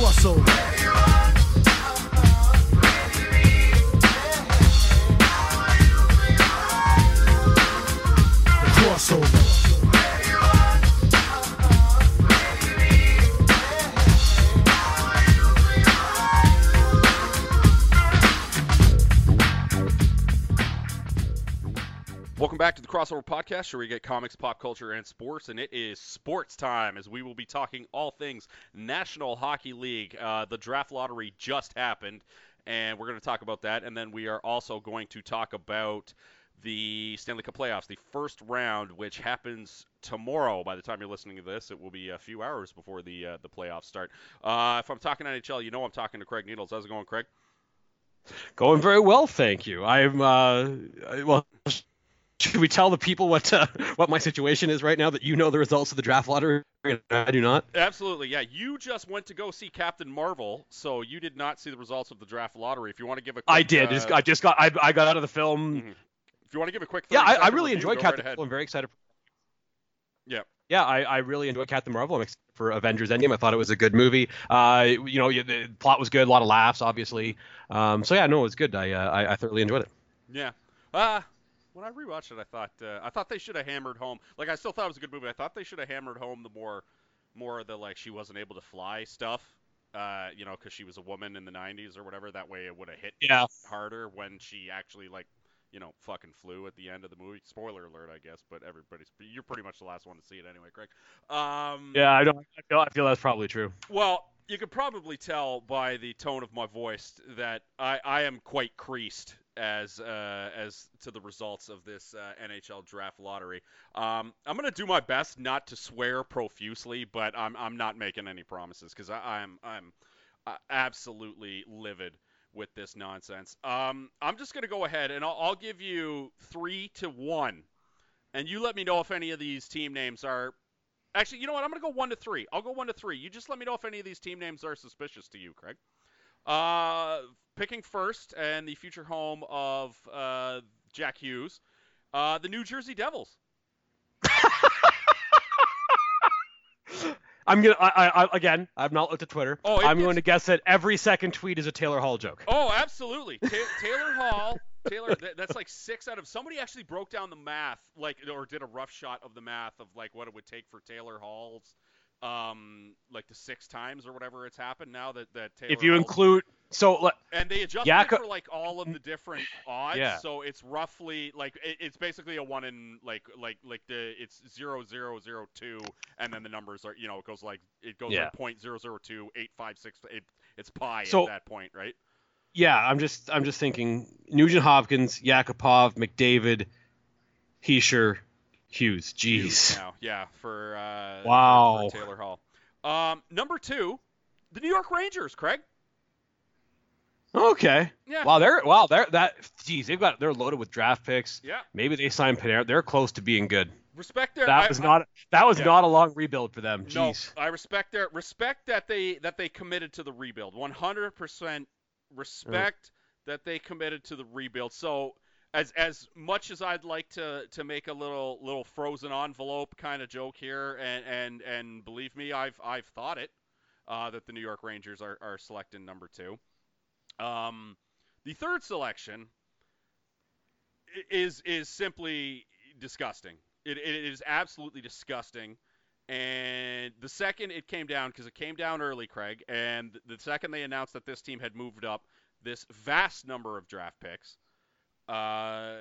crossover. Back to the Crossover Podcast, where we get comics, pop culture, and sports. And it is sports time as we will be talking all things National Hockey League. Uh, the draft lottery just happened, and we're going to talk about that. And then we are also going to talk about the Stanley Cup playoffs, the first round, which happens tomorrow. By the time you're listening to this, it will be a few hours before the uh, the playoffs start. Uh, if I'm talking NHL, you know I'm talking to Craig Needles. How's it going, Craig? Going very well, thank you. I'm uh, well. Should we tell the people what uh, what my situation is right now that you know the results of the draft lottery and I do not? Absolutely, yeah. You just went to go see Captain Marvel, so you did not see the results of the draft lottery. If you want to give a, quick, I did. uh, just I just got I, I got out of the film. Mhm. if you want to give a quick, Yeah, I, I really enjoyed Captain Right. Marvel. I'm very excited. Yeah. Yeah, I, I really enjoyed Captain Marvel. I'm excited for Avengers Endgame. I thought it was a good movie. Uh, you know, the plot was good, a lot of laughs, obviously. Um, so yeah, no, it was good. I, uh, I I thoroughly enjoyed it. Yeah. Uh, when I rewatched it, I thought uh, I thought they should have hammered home. Like I still thought it was a good movie. I thought they should have hammered home the more, more of the like she wasn't able to fly stuff. Uh, you know, because she was a woman in the '90s or whatever. That way, it would have hit Yeah. harder when she actually like, you know, fucking flew at the end of the movie. Spoiler alert, I guess. But everybody's you're pretty much the last one to see it anyway, Craig. Um, Yeah, I don't. I feel, I feel that's probably true. Well, you could probably tell by the tone of my voice that I, I am quite creased as uh, as to the results of this uh, NHL draft lottery. Um, I'm gonna do my best not to swear profusely, but I'm I'm not making any promises because I'm I'm uh, absolutely livid with this nonsense. Um, I'm just gonna go ahead and I'll, I'll give you three to one, and you let me know if any of these team names are Actually, you know what? I'm to go one to three. I'll go one to three. You just let me know if any of these team names are suspicious to you, Craig. Uh, picking first and the future home of uh, Jack Hughes, uh, the New Jersey Devils. I'm gonna. I, I, I again. I've not looked at Twitter. Oh, it- I'm going to guess that every second tweet is a Taylor Hall joke. Oh, absolutely. Ta- Taylor Hall. Taylor, that, that's like six out of. Somebody actually broke down the math, like, or did a rough shot of the math of like what it would take for Taylor Hall's, um, like the six times or whatever it's happened now that that Taylor. if you include, so And they adjust Yaka- for like all of the different odds, Yeah. so it's roughly like it, it's basically a one in like like like the it's zero zero zero two, and then the numbers are you know it goes like it goes Yeah. like point zero zero two eight five six it, it's pi So- at that point, right? yeah, I'm just I'm just thinking Nugent Hopkins, Yakupov, McDavid, Hischier, Hughes. Jeez. Now, yeah, for uh, Wow. for Taylor Hall. Um, number two, the New York Rangers, Craig. Okay. Yeah. Wow, they're wow, they're that. Geez, they've got they're loaded with draft picks. Yeah. Maybe they signed Panarin. They're close to being good. Respect their. That I- was I- not that was yeah. not a long rebuild for them. No, Jeez. I respect their respect that they that they committed to the rebuild. 100% respect that they committed to the rebuild. So as as much as I'd like to to make a little little frozen envelope kind of joke here, and and and believe me, I've I've thought it uh, that the New York Rangers are are selecting number two. Um, the third selection is is simply disgusting. It, it is absolutely disgusting. And the second it came down, because it came down early, Craig, and the second they announced that this team had moved up this vast number of draft picks, uh,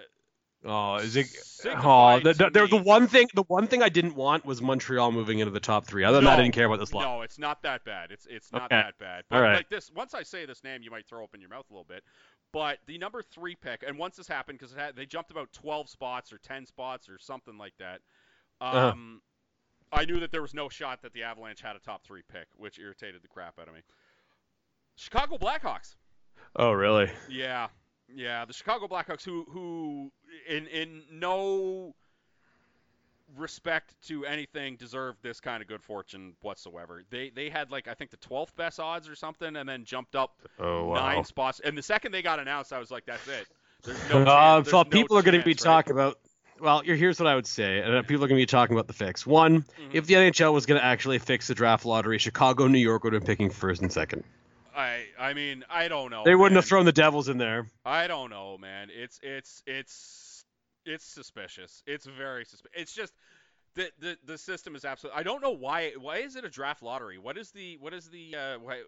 Oh, is it? Oh, the, the, the, one thing the one thing I didn't want was Montreal moving into the top three. Other than that, I didn't care about this lot. No, it's not that bad. It's it's not Okay. that bad. But All right. like this, once I say this name, you might throw up in your mouth a little bit. But the number three pick, and once this happened, because they jumped about 12 spots or 10 spots or something like that, Uh-huh. um, I knew that there was no shot that the Avalanche had a top three pick, which irritated the crap out of me. Chicago Blackhawks. Oh, really? Yeah, yeah, the Chicago Blackhawks, who who in in no respect to anything deserved this kind of good fortune whatsoever. They they had like I think the 12th best odds or something, and then jumped up Oh, nine spots. And the second they got announced, I was like, that's it. There's no Um, chance. so no people are going to be right? talking about well, here's what I would say, and people are going to be talking about the fix. One, Mhm. if the NHL was going to actually fix the draft lottery, Chicago, New York would have been picking first and second. I I mean I don't know. they wouldn't man. have thrown the Devils in there. I don't know, man. It's it's it's it's suspicious. It's very suspicious. It's just the, the the system is absolutely. I don't know why. Why is it a draft lottery? What is the what is the uh, why?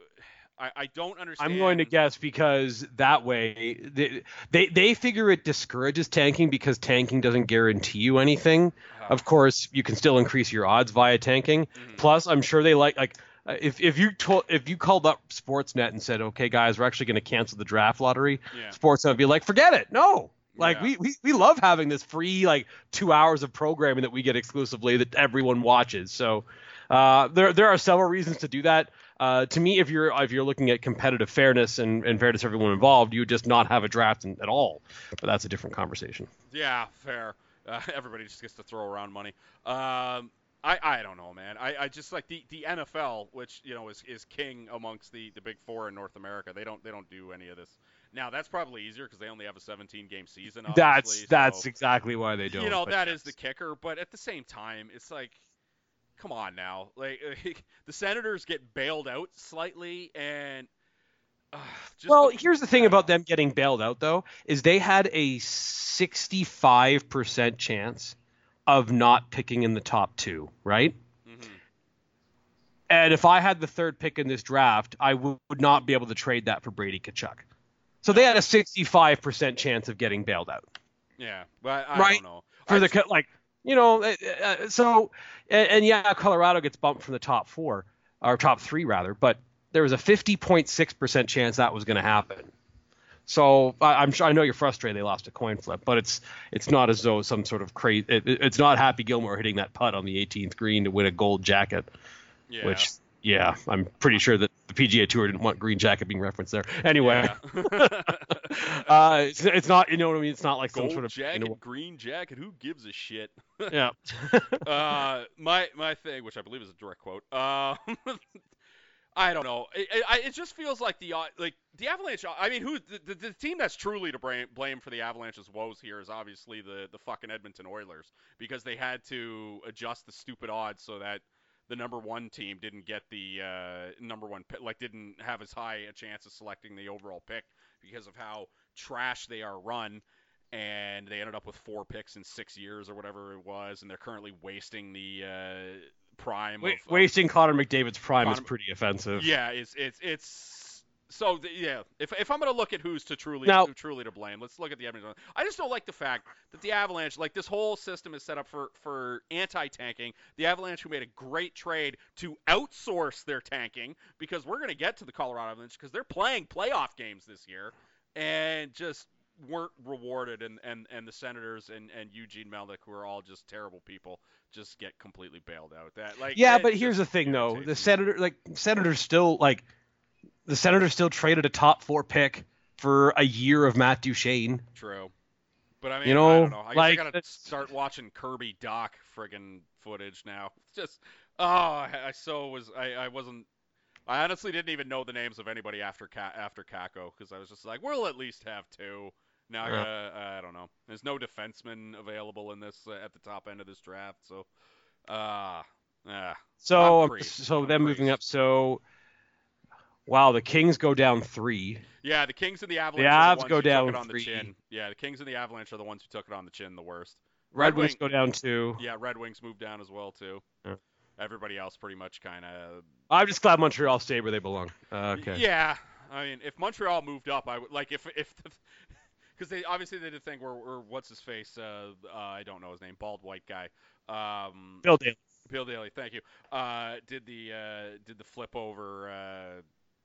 I, I don't understand. I'm going to guess because that way they, they they figure it discourages tanking because tanking doesn't guarantee you anything. Uh, Of course, you can still increase your odds via tanking. mhm. Plus, I'm sure they like like uh, if if you told if you called up Sportsnet and said, "Okay, guys, we're actually going to cancel the draft lottery," yeah. Sportsnet would be like, "Forget it, no." Like Yeah. we, we we love having this free like two hours of programming that we get exclusively that everyone watches. So uh, there there are several reasons to do that. Uh, to me, if you're if you're looking at competitive fairness and, and fairness to everyone involved, you would just not have a draft in, at all. But that's a different conversation. Yeah, fair. Uh, everybody just gets to throw around money. Um, I, I don't know, man. I, I just like the, the NFL, which you know is, is king amongst the, the big four in North America. They don't they don't do any of this. Now that's probably easier because they only have a 17 game season. That's that's so, exactly why they don't. you know that is yes. the kicker. But at the same time, it's like, come on now, like the Senators get bailed out slightly, and uh, just well, the- here's the thing about them getting bailed out, though, is they had a 65% chance of not picking in the top two, right? Mhm. And if I had the third pick in this draft, I would would not be able to trade that for Brady Tkachuk. So they had a 65% chance of getting bailed out Yeah, but I Right. don't know. for I the just- like, you know, uh, uh, so and, and yeah, Colorado gets bumped from the top four or top three rather, but there was a 50.6% chance that was going to happen. So I, I'm sure I know you're frustrated they lost a coin flip, but it's it's not as though some sort of crazy. It, it's not Happy Gilmore hitting that putt on the 18th green to win a gold jacket. yeah. Which yeah, I'm pretty sure that the PGA Tour didn't want green jacket being referenced there. Anyway, Yeah. uh, it's, it's not you know what I mean. It's not like some sort of jacket, you know, green jacket. Who gives a shit? yeah. uh, my my thing, which I believe is a direct quote. Um, I don't know. It, it, it just feels like the uh, like the Avalanche. I mean, who the, the, the team that's truly to blame, for the Avalanche's woes here is obviously the the fucking Edmonton Oilers because they had to adjust the stupid odds so that the number one team didn't get the uh, number one pick, like didn't have as high a chance of selecting the overall pick because of how trash they are run and they ended up with four picks in six years or whatever it was, and they're currently wasting the uh, prime of, of wasting Connor McDavid's prime is pretty offensive. yeah, it's it's it's so th- yeah. If if I'm gonna look at who's to truly Now- who truly to blame, let's look at the Edmonton. I just don't like the fact that the Avalanche, like this whole system is set up for for anti-tanking. The Avalanche, who made a great trade to outsource their tanking, because we're gonna get to the Colorado Avalanche because they're playing playoff games this year, and just weren't rewarded and, and, and the Senators and, and Eugene Melnyk who are all just terrible people just get completely bailed out. That like Yeah, but here's the thing though. The senator like senators still like the senators still traded a top 4 pick for a year of Matt Duchene. True. But I mean, You I know, don't know. I guess like, I gotta it's- start watching Kirby Dach friggin' footage now. Just, oh, I, I so was, I, I wasn't, I honestly didn't even know the names of anybody after Ka- after Kakko because I was just like, we'll at least have two. Now I Yeah. gotta, I don't know. There's no defenseman available in this uh, at the top end of this draft, so, uh, So um, so I'm then moving up so wow, the Kings go down 3. Yeah, the Kings and the Avalanche. the Avs go down took it on three. the chin. Yeah, the Kings and the Avalanche are the ones who took it on the chin the worst. Red, Red Wings Wing- go down 2. Yeah, Red Wings moved down as well too. Yeah. Everybody else pretty much kind of. I'm just glad Montreal stayed where they belong. Uh, okay. Yeah, I mean, if Montreal moved up, I would like if if because they obviously they did the thing where, where what's his face? Uh, uh, I don't know his name. Bald white guy. Um, Bill Daly. Bill Daly, thank you. Uh, did the uh, did the flip over uh,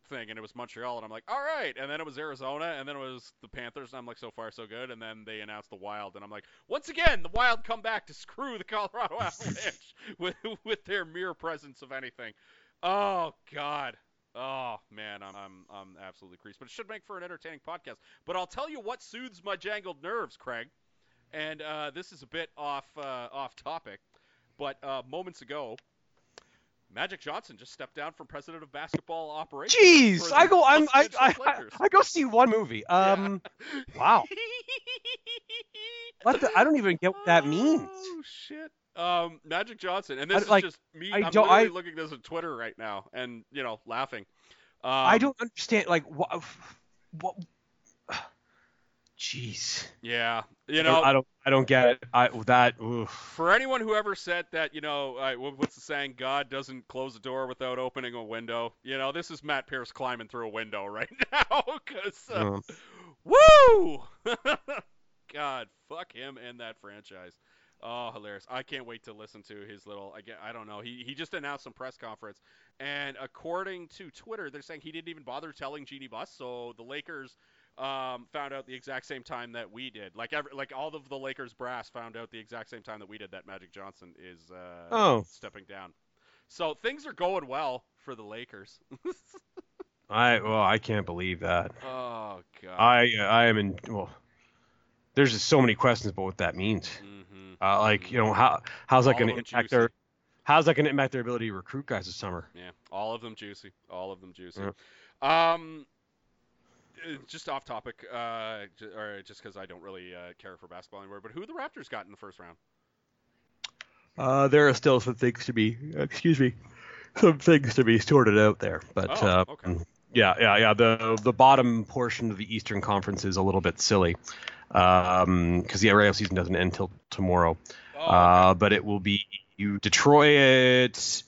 thing, and it was Montreal, and I'm like, all right. And then it was Arizona, and then it was the Panthers, and I'm like, so far so good. And then they announced the Wild, and I'm like, once again, the Wild come back to screw the Colorado Avalanche with with their mere presence of anything. Oh God. Oh man, I'm I'm I'm absolutely creased. But it should make for an entertaining podcast. But I'll tell you what soothes my jangled nerves, Craig. And uh, this is a bit off uh, off topic, but uh, moments ago, Magic Johnson just stepped down from president of basketball operations. Jeez, I go I'm I, I, I, I go see one movie. Um wow. what the, I don't even get what that means. Oh shit. Um, Magic Johnson, and I- this is like, just me. I I'm don't- literally I- looking at this on Twitter right now, and you know, laughing. Um, I don't understand. Like what? What? Jeez. Yeah, you know, I don't. I don't get it. I that. Oof. for anyone who ever said that, you know, uh, what's the saying? God doesn't close a door without opening a window. You know, this is Matt Pierce climbing through a window right now, because uh, Woo! God, fuck him and that franchise. Oh, hilarious! I can't wait to listen to his little. I get, I don't know. He he just announced some press conference, and according to Twitter, they're saying he didn't even bother telling Jeanie Buss. So the Lakers um, found out the exact same time that we did. Like every, like all of the Lakers brass found out the exact same time that we did that Magic Johnson is uh, Oh. stepping down. So things are going well for the Lakers. I well, I can't believe that. oh God. I I am in. Well, there's just so many questions about what that means. hmm Uh, like you know how how's that going to impact juicy. their how's that going to impact their ability to recruit guys this summer? Yeah, all of them juicy. All of them juicy. Yeah. Um, uh, just off topic, uh, j- or just because I don't really uh, care for basketball anymore, but who the Raptors got in the first round? Uh, there are still some things to be excuse me, some things to be sorted out there. But Oh, uh, okay. yeah, yeah, yeah. The the bottom portion of the Eastern Conference is a little bit silly because the regular season doesn't end until tomorrow. Oh, Uh, but it will be you Detroit.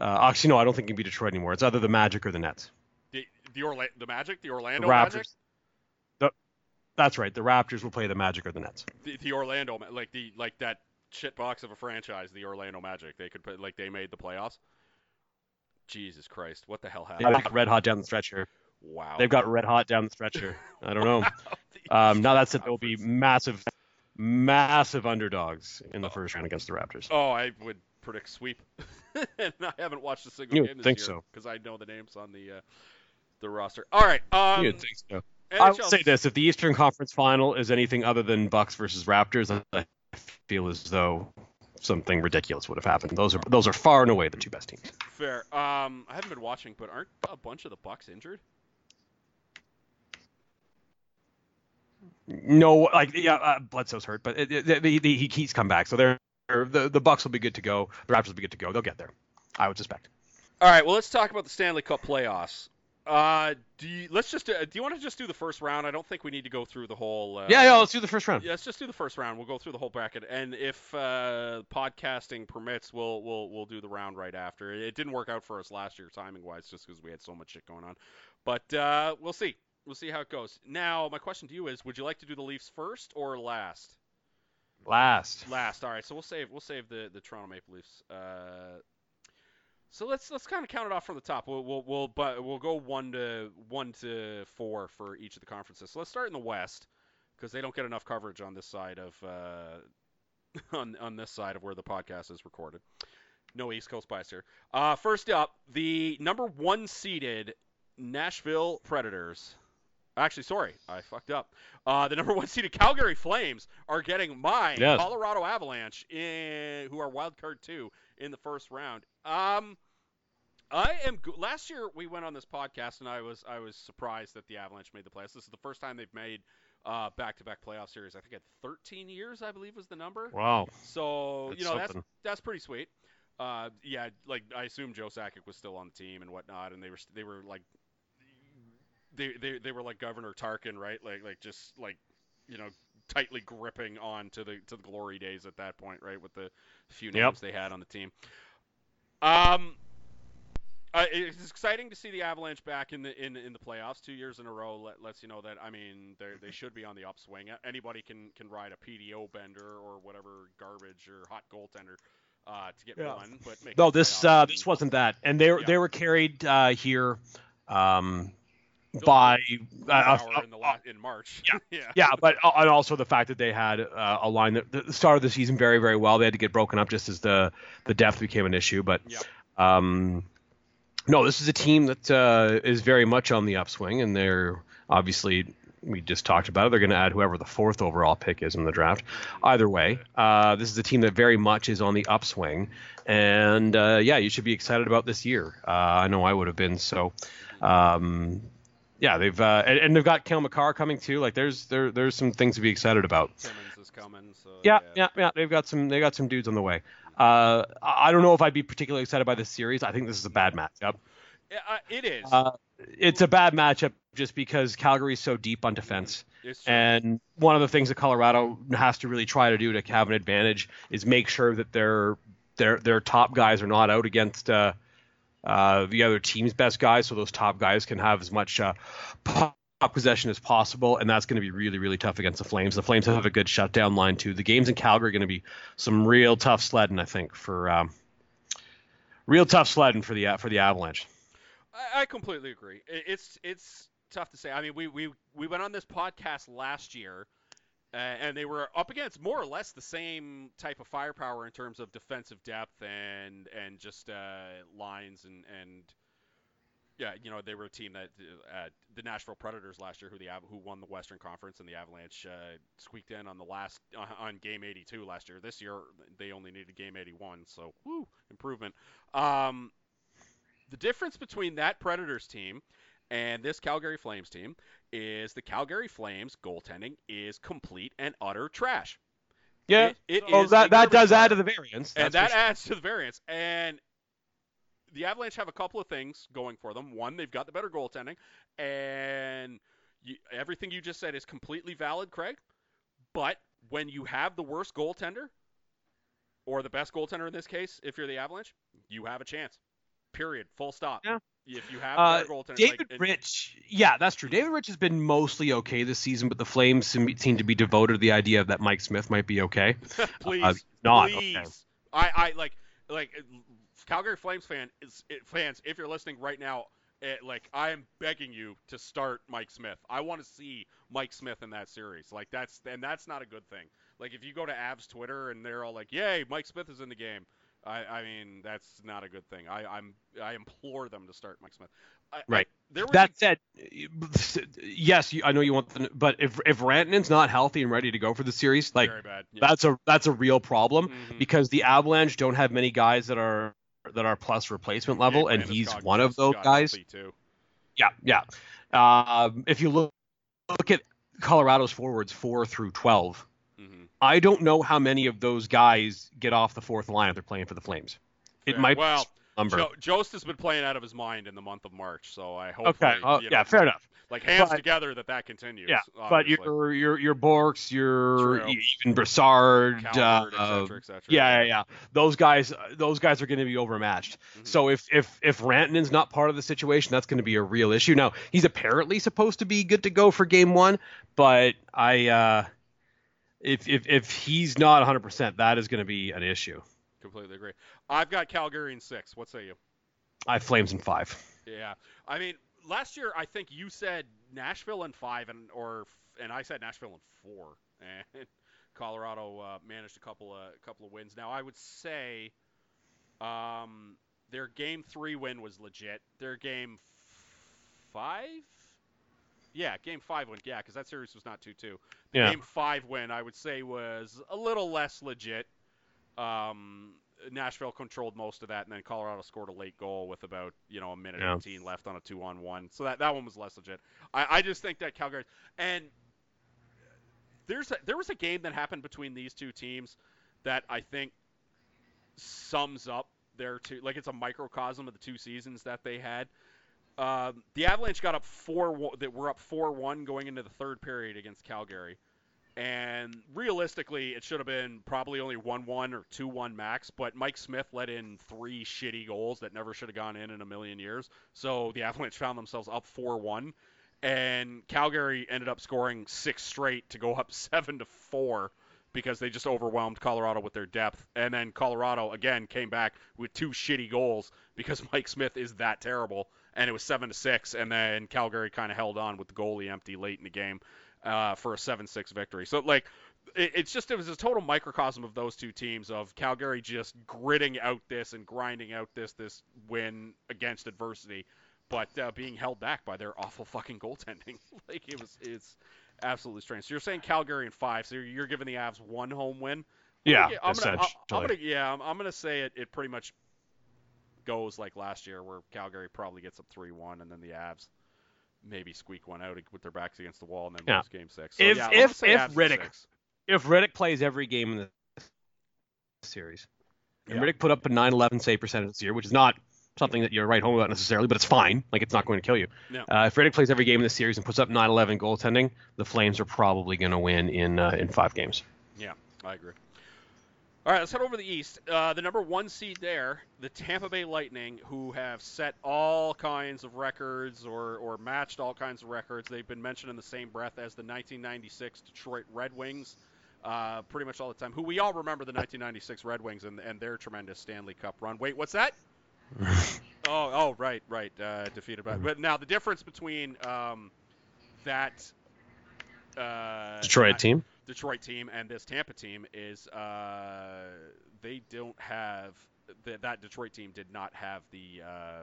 Uh, actually, no, I don't think it can be Detroit anymore. It's either the Magic or the Nets. the the, Orla- the Magic, the Orlando The Raptors. Magic, The, that's right. The Raptors will play the Magic or the Nets. the, the Orlando, like the like that shit box of a franchise, the Orlando Magic. They could put like they made the playoffs. Jesus Christ, what the hell happened? red hot down the stretch here. Wow. They've got red hot down the stretch here. I don't know. Um, now that's it. They'll be massive, massive underdogs in the first round against the Raptors. Oh, I would predict sweep, and I haven't watched a single You game this think year so. because I know the names on the uh, the roster. All right, um, You'd think so. I will say this: if the Eastern Conference Final is anything other than Bucks versus Raptors, I feel as though something ridiculous would have happened. Those are those are far and away the two best teams. Fair. Um, I haven't been watching, but aren't a bunch of the Bucks injured? No, like yeah, uh, Bledsoe's hurt, but it, it, the, the, he he's come back, so they're the the Bucks will be good to go. The Raptors will be good to go. They'll get there, I would suspect. All right. Well, let's talk about the Stanley Cup playoffs. Uh, do you, let's just uh, do you want to just do the first round? I don't think we need to go through the whole. Uh, yeah, yeah. Let's do the first round. Yeah, let's just do the first round. We'll go through the whole bracket, and if uh, podcasting permits, we'll we'll we'll do the round right after. It didn't work out for us last year, timing wise, just because we had so much shit going on. But uh, we'll see. We'll see how it goes. Now, my question to you is: Would you like to do the Leafs first or last? Last. Last. All right. So we'll save we'll save the the Toronto Maple Leafs. Uh, so let's let's kind of count it off from the top. We'll we'll we'll but we'll go one to one to four for each of the conferences. So let's start in the West because they don't get enough coverage on this side of uh, on on this side of where the podcast is recorded. No East Coast bias here. Uh, first up, the number one seeded Nashville Predators. Actually, sorry, I fucked up. Uh, the number one seeded Calgary Flames are getting my Yes. Colorado Avalanche, in, who are wild card two in the first round. Um, I am. Last year we went on this podcast and I was I was surprised that the Avalanche made the playoffs. This is the first time they've made uh, back-to-back playoff series. I think at 13 years, I believe was the number. Wow. So That's you know that's that's pretty sweet. Uh, yeah, like I assume Joe Sakic was still on the team and whatnot, and they were they were like they they, they were like Governor Tarkin, right? Like like just like you know tightly gripping on to the to the glory days at that point, right? With the few Yep. names they had on the team. Um. Uh, it's exciting to see the Avalanche back in the in in the playoffs two years in a row. Let, lets you know that I mean they they should be on the upswing. Anybody can can ride a PDO bender or whatever garbage or hot goaltender uh, to get Yeah. one. But make No, this uh, this wasn't that, and they were Yeah. they were carried uh, here um, Phil by uh, Hour in the uh, in March. Yeah. yeah. yeah, but uh, and also the fact that they had uh, a line that the start of the season very very well. They had to get broken up just as the the depth became an issue, but Yeah. um, no, this is a team that uh, is very much on the upswing, and they're obviously we just talked about it. They're going to add whoever the fourth overall pick is in the draft. Either way, uh, this is a team that very much is on the upswing, and uh, yeah, you should be excited about this year. Uh, I know I would have been. So, um, yeah, they've uh, and, and they've got Cale Makar coming too. Like there's there there's some things to be excited about. Simmons is coming. So Yeah, yeah, yeah. They've got some they got some dudes on the way. Uh, I don't know if I'd be particularly excited by this series. I think this is a bad matchup. Yeah, uh, it is. Uh, it's a bad matchup just because Calgary's so deep on defense. And one of the things that Colorado has to really try to do to have an advantage is make sure that their their their top guys are not out against uh, uh, the other team's best guys, so those top guys can have as much uh, puck possession as possible, and that's going to be really really tough against the Flames. The Flames have a good shutdown line too. The games in Calgary are going to be some real tough sledding, I think, for um, real tough sledding for the for the Avalanche. I, I completely agree. It's it's tough to say. I mean, we we we went on this podcast last year, uh, and they were up against more or less the same type of firepower in terms of defensive depth and and just uh, lines and and yeah, you know, they were a team that uh, the Nashville Predators last year, who the who won the Western Conference, and the Avalanche uh, squeaked in on the last on game 82 last year. This year they only needed game 81, so woo improvement. Um, the difference between that Predators team and this Calgary Flames team is the Calgary Flames goaltending is complete and utter trash. Yeah, It- it oh, is that that does add to the variance. and that sure. adds to the variance. And the Avalanche have a couple of things going for them. One, they've got the better goaltending, and you, everything you just said is completely valid, Craig. But when you have the worst goaltender, or the best goaltender in this case, if you're the Avalanche, you have a chance. Period. Full stop. Yeah. If you have Uh, David like, and- Rittich, yeah, that's true. David Rittich has been mostly okay this season, but the Flames seem seem to be devoted to the idea that Mike Smith might be okay. please, Uh, not please. okay. I, I like, like Calgary Flames fan is it, fans. If you're listening right now, it, like I am begging you to start Mike Smith. I want to see Mike Smith in that series. Like that's and that's not a good thing. Like if you go to Avs Twitter and they're all like, "Yay, Mike Smith is in the game." I, I mean, that's not a good thing. I, I'm I implore them to start Mike Smith. I, Right. I, was a- That said, yes, you, I know you want, the, but if if Rantanen's not healthy and ready to go for the series, like. Yeah. that's a that's a real problem Mhm. because the Avalanche don't have many guys that are that are plus replacement level, Jake and he's one of those guys. Yeah, yeah. Um, if you look look at Colorado's forwards four through twelve. I don't know how many of those guys get off the fourth line if they're playing for the Flames. It might well. number. Jo- Jost has been playing out of his mind in the month of March, so I hope. okay, oh, you yeah, know, fair enough. Like hands But- together that that continues. Yeah, but your your your Borks, your True. even Brassard, Calvert, uh, et cetera, et cetera. yeah, yeah, yeah. Those guys, those guys are going to be overmatched. Mhm. So if if if Rantanen's not part of the situation, that's going to be a real issue. Now he's apparently supposed to be good to go for Game One, but I, uh, if if if he's not 100, percent that is going to be an issue. Completely agree. I've got Calgary in six. What say you? I have Flames in five. Yeah, I mean, last year I think you said Nashville in five, and or and I said Nashville in four, and Colorado uh, managed a couple of couple of wins. Now I would say, um, their game three win was legit. Their game five, yeah, game five win, yeah, because that series was not two two. The Yeah. game five win I would say was a little less legit. Um, Nashville controlled most of that, and then Colorado scored a late goal with about you know a minute Yeah. 18 left on a two on one. So that that one was less legit. I, I just think that Calgary and there's a, there was a game that happened between these two teams that I think sums up their two like it's a microcosm of the two seasons that they had. Um, the Avalanche got up four that were up four one going into the third period against Calgary. And realistically, it should have been probably only 1 1 or 2 1 max, but Mike Smith let in three shitty goals that never should have gone in in a million years. So the Avalanche found themselves up 4 1. And Calgary ended up scoring six straight to go up 7 to 4 because they just overwhelmed Colorado with their depth. And then Colorado, again, came back with two shitty goals because Mike Smith is that terrible. And it was 7 to 6. And then Calgary kind of held on with the goalie empty late in the game uh, for a 7-6 victory. So like it, it's just it was a total microcosm of those two teams of Calgary just gritting out this and grinding out this this win against adversity, but uh, being held back by their awful fucking goaltending. like it was it's absolutely strange. So you're saying Calgary in five, so you're, you're giving the Avs one home win. Yeah, I'm gonna, essentially. I- I'm gonna yeah, I'm, I'm gonna say it. It pretty much goes like last year, where Calgary probably gets up three one, and then the Avs maybe squeak one out with their backs against the wall and then Yeah. lose game six. So, If- yeah, if- if Rittich-. If Rittich plays every game in the series, and Yeah. Rittich put up a 9-11 save percentage this year, which is not something that you're right home about necessarily, but it's fine. Like it's not going to kill you. No. Uh, if Rittich plays every game in the series and puts up 9-11 goaltending, the Flames are probably going to win in uh, in five games. Yeah, I agree. All right, let's head over to the East. Uh, the number one seed there, the Tampa Bay Lightning, who have set all kinds of records or, or matched all kinds of records. They've been mentioned in the same breath as the 1996 Detroit Red Wings, uh, pretty much all the time. Who we all remember the 1996 Red Wings and, and their tremendous Stanley Cup run. Wait, what's that? oh, oh, right, right. Uh, defeated by. But now the difference between um, that uh, Detroit team. Detroit team and this Tampa team is uh, they don't have th- that Detroit team did not have the uh,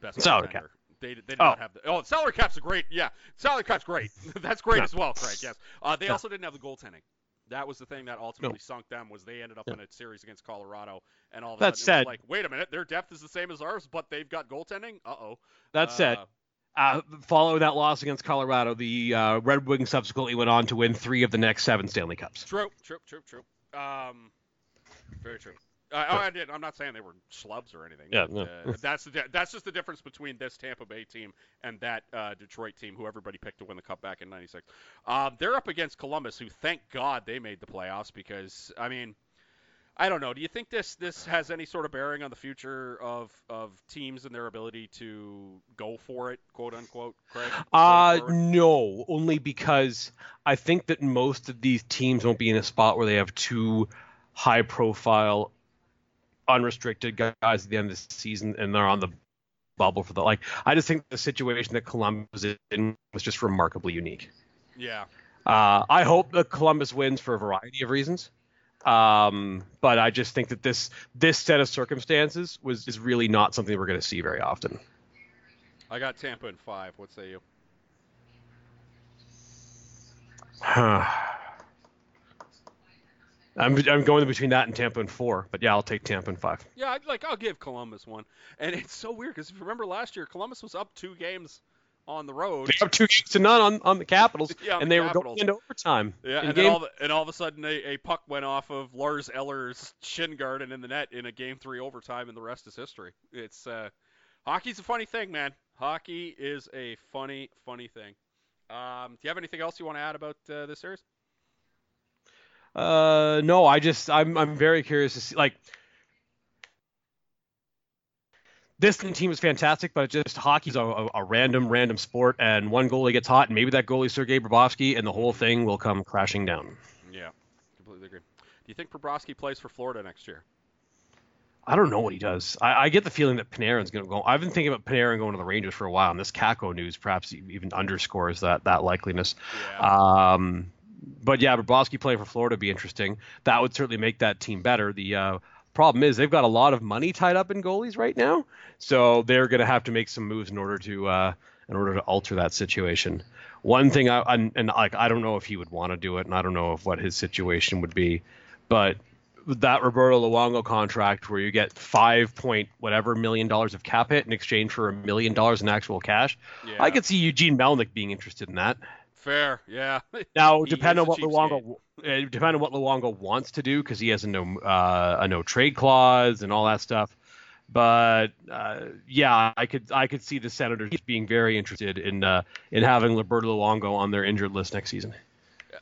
best Salary cap. They, they did Oh. not have the oh salary cap's great yeah salary cap's great. That's great Yeah. as well Craig yes. Uh, they Yeah. also didn't have the goaltending. That was the thing that ultimately sunk them was they ended up in a series against Colorado and all That. It said- like wait a minute their depth is the same as ours but they've got goaltending? Uh oh That said, uh, following that loss against Colorado, the uh, Red Wings subsequently went on to win three of the next seven Stanley Cups. True, true, true, true. Um, very true. Uh, oh, I did. I'm not saying they were slubs or anything. Yeah, no. uh, that's the that's just the difference between this Tampa Bay team and that uh, Detroit team, who everybody picked to win the cup back in '96. Um, they're up against Columbus, who thank God they made the playoffs because I mean, I don't know. Do you think this this has any sort of bearing on the future of of teams and their ability to go for it, quote unquote, Craig? Uh, no, only because I think that most of these teams won't be in a spot where they have two high profile, unrestricted guys at the end of the season and they're on the bubble for the like. I just think the situation that Columbus was in was just remarkably unique. yeah. Uh, I hope that Columbus wins for a variety of reasons. Um, but I just think that this this set of circumstances was is really not something we're going to see very often. I got Tampa in five. What say you? I'm I'm going between that and Tampa and four, but yeah, I'll take Tampa and five. Yeah, I'd, like I'll give Columbus one. And it's so weird because if you remember last year, Columbus was up two games on the road. They have two games to none on, on the Capitals, Yeah, on and the they were going into overtime. Yeah, and game all of, and all of a sudden a, a puck went off of Lars Eller's shin guard and in the net in a game three overtime, and the rest is history. It's uh, hockey's a funny thing, man. Hockey is a funny, funny thing. Um, do you have anything else you want to add about uh, this series? Uh, no, I just I'm I'm very curious to see like this team is fantastic, but just hockey's a, a, a random random sport, and one goalie gets hot, and maybe that goalie Sergei Bobrovsky, and the whole thing will come crashing down. Yeah, completely agree. Do you think Bobrovsky plays for Florida next year? I don't know what he does. I, I get the feeling that Panarin's going to go. I've been thinking about Panarin going to the Rangers for a while, and this Kakko news perhaps even underscores that that likeliness. Yeah. Um, but yeah, Bobrovsky playing for Florida would be interesting. That would certainly make that team better. The uh, problem is they've got a lot of money tied up in goalies right now, so they're going to have to make some moves in order to uh, in order to alter that situation. One thing I and, and like I don't know if he would want to do it, and I don't know if what his situation would be, but that Roberto Luongo contract where you get five point whatever million dollars of cap hit in exchange for a million dollars in actual cash, yeah. I could see Eugene Melnyk being interested in that. Fair. Yeah. Now, depending on what Luongo, uh, depending on what Luongo wants to do, because he has a no uh, a no trade clause and all that stuff. But uh, yeah, I could I could see the Senators being very interested in uh, in having Roberto Luongo on their injured list next season.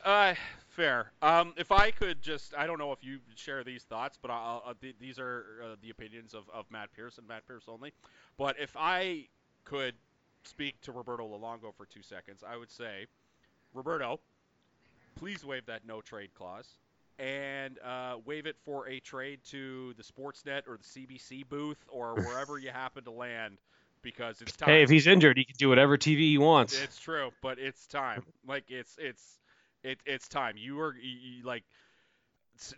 Uh, fair. Um, if I could just, I don't know if you share these thoughts, but I'll, uh, th- these are uh, the opinions of, of Matt Pierce and Matt Pierce only. But if I could speak to Roberto Luongo for two seconds, I would say, Roberto, please waive that no trade clause and uh, waive it for a trade to the Sportsnet or the CBC booth or wherever you happen to land because it's time. Hey, if he's injured, he can do whatever TV he wants. It's true, but it's time. Like it's it's it, it's time. You are you, like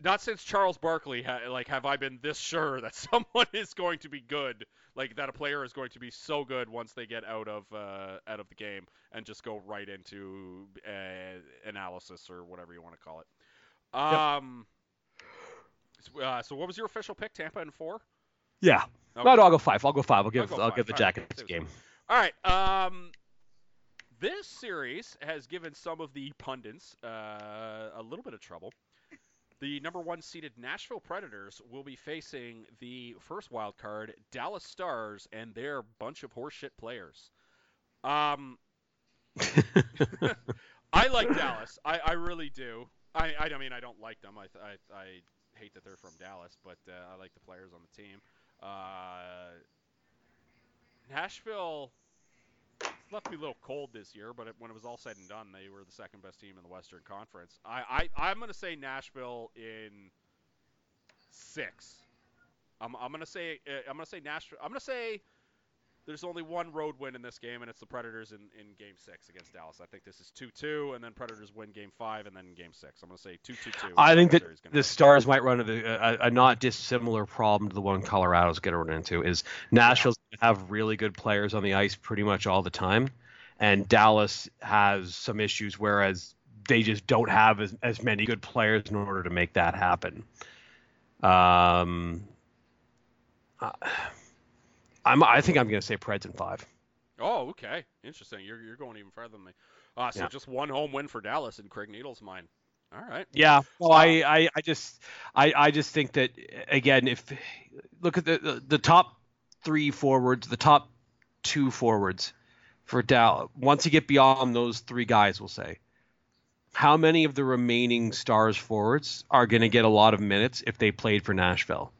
not since Charles Barkley ha, like have I been this sure that someone is going to be good, like that a player is going to be so good once they get out of uh, out of the game and just go right into uh, analysis or whatever you want to call it. Um. s- Uh, so what was your official pick? Tampa and four. yeah. Okay. No, no, I'll go five. I'll go five. I'll give go I'll give the All right. Jackets a game. All right. Um, this series has given some of the pundits uh, a little bit of trouble. The number one seeded Nashville Predators will be facing the first wild card Dallas Stars and their bunch of horseshit players. Um, I like Dallas. I, I really do. I, I mean I don't like them. I, I, I hate that they're from Dallas, but uh, I like the players on the team. Uh, Nashville left me a little cold this year, but it, when it was all said and done, they were the second best team in the Western Conference. I, I I'm going to say Nashville in six. I'm, I'm going to say uh, I'm going to say Nashville. I'm going to say there's only one road win in this game, and it's the Predators in, in Game Six against Dallas. I think this is two two, and then Predators win Game Five, and then Game Six. I'm going to say two two two. I think that the Stars might run into a, a, not dissimilar problem to the one Colorado's going to run into. Is Nashville's yeah. have really good players on the ice pretty much all the time, and Dallas has some issues, whereas they just don't have as, as many good players in order to make that happen. Um. Uh, I'm, I think I'm going to say Preds in five. Oh, okay, interesting. You're you're going even further than me. Uh, so yeah. just one home win for Dallas in Craig Needles' mind. All right. Yeah. Well, I, I, I just I, I just think that again, if look at the, the, the top three forwards, the top two forwards for Dallas. Once you get beyond those three guys, we'll say, how many of the remaining stars forwards are going to get a lot of minutes if they played for Nashville?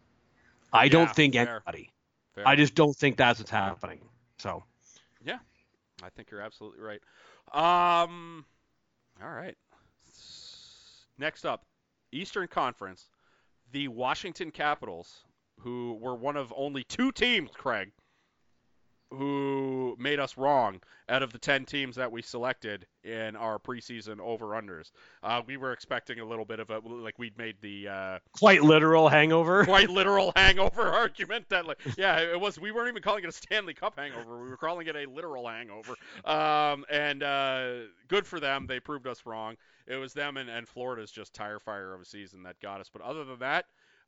I yeah, don't think fair. anybody. Fair. I just don't think that's what's happening. So. Yeah, I think you're absolutely right. Um, all right. Next up, Eastern Conference, the Washington Capitals, who were one of only two teams, Craig, who made us wrong out of the 10 teams that we selected in our preseason over-unders. Uh, we were expecting a little bit of a, like we'd made the... Uh, quite literal hangover. Quite literal hangover argument that, like, yeah, it was, we weren't even calling it a Stanley Cup hangover. We were calling it a literal hangover. Um, and uh, good for them. They proved us wrong. It was them and, and Florida's just tire fire of a season that got us. But other than that,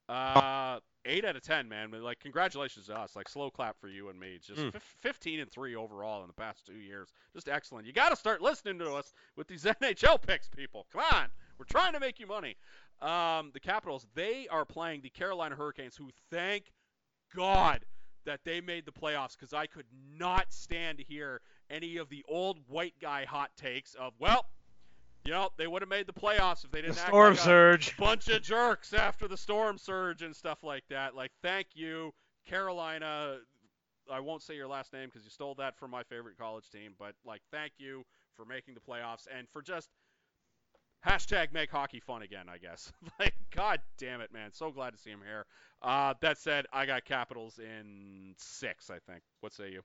uh, eight out of ten, man. Like, congratulations to us. Like, slow clap for you and me. It's just mm. f- fifteen and three overall in the past two years. Just excellent. You got to start listening to us with these NHL picks, people. Come on, we're trying to make you money. Um, the Capitals, they are playing the Carolina Hurricanes, who thank God that they made the playoffs because I could not stand to hear any of the old white guy hot takes of, well, you know, they would have made the playoffs if they didn't the storm like surge. bunch of jerks after the storm surge and stuff like that. Like, thank you, Carolina. I won't say your last name because you stole that from my favorite college team, but like, thank you for making the playoffs and for just hashtag make hockey fun again. I guess. like, god damn it, man. So glad to see him here. Uh, that said, I got Capitals in six. I think. What say you?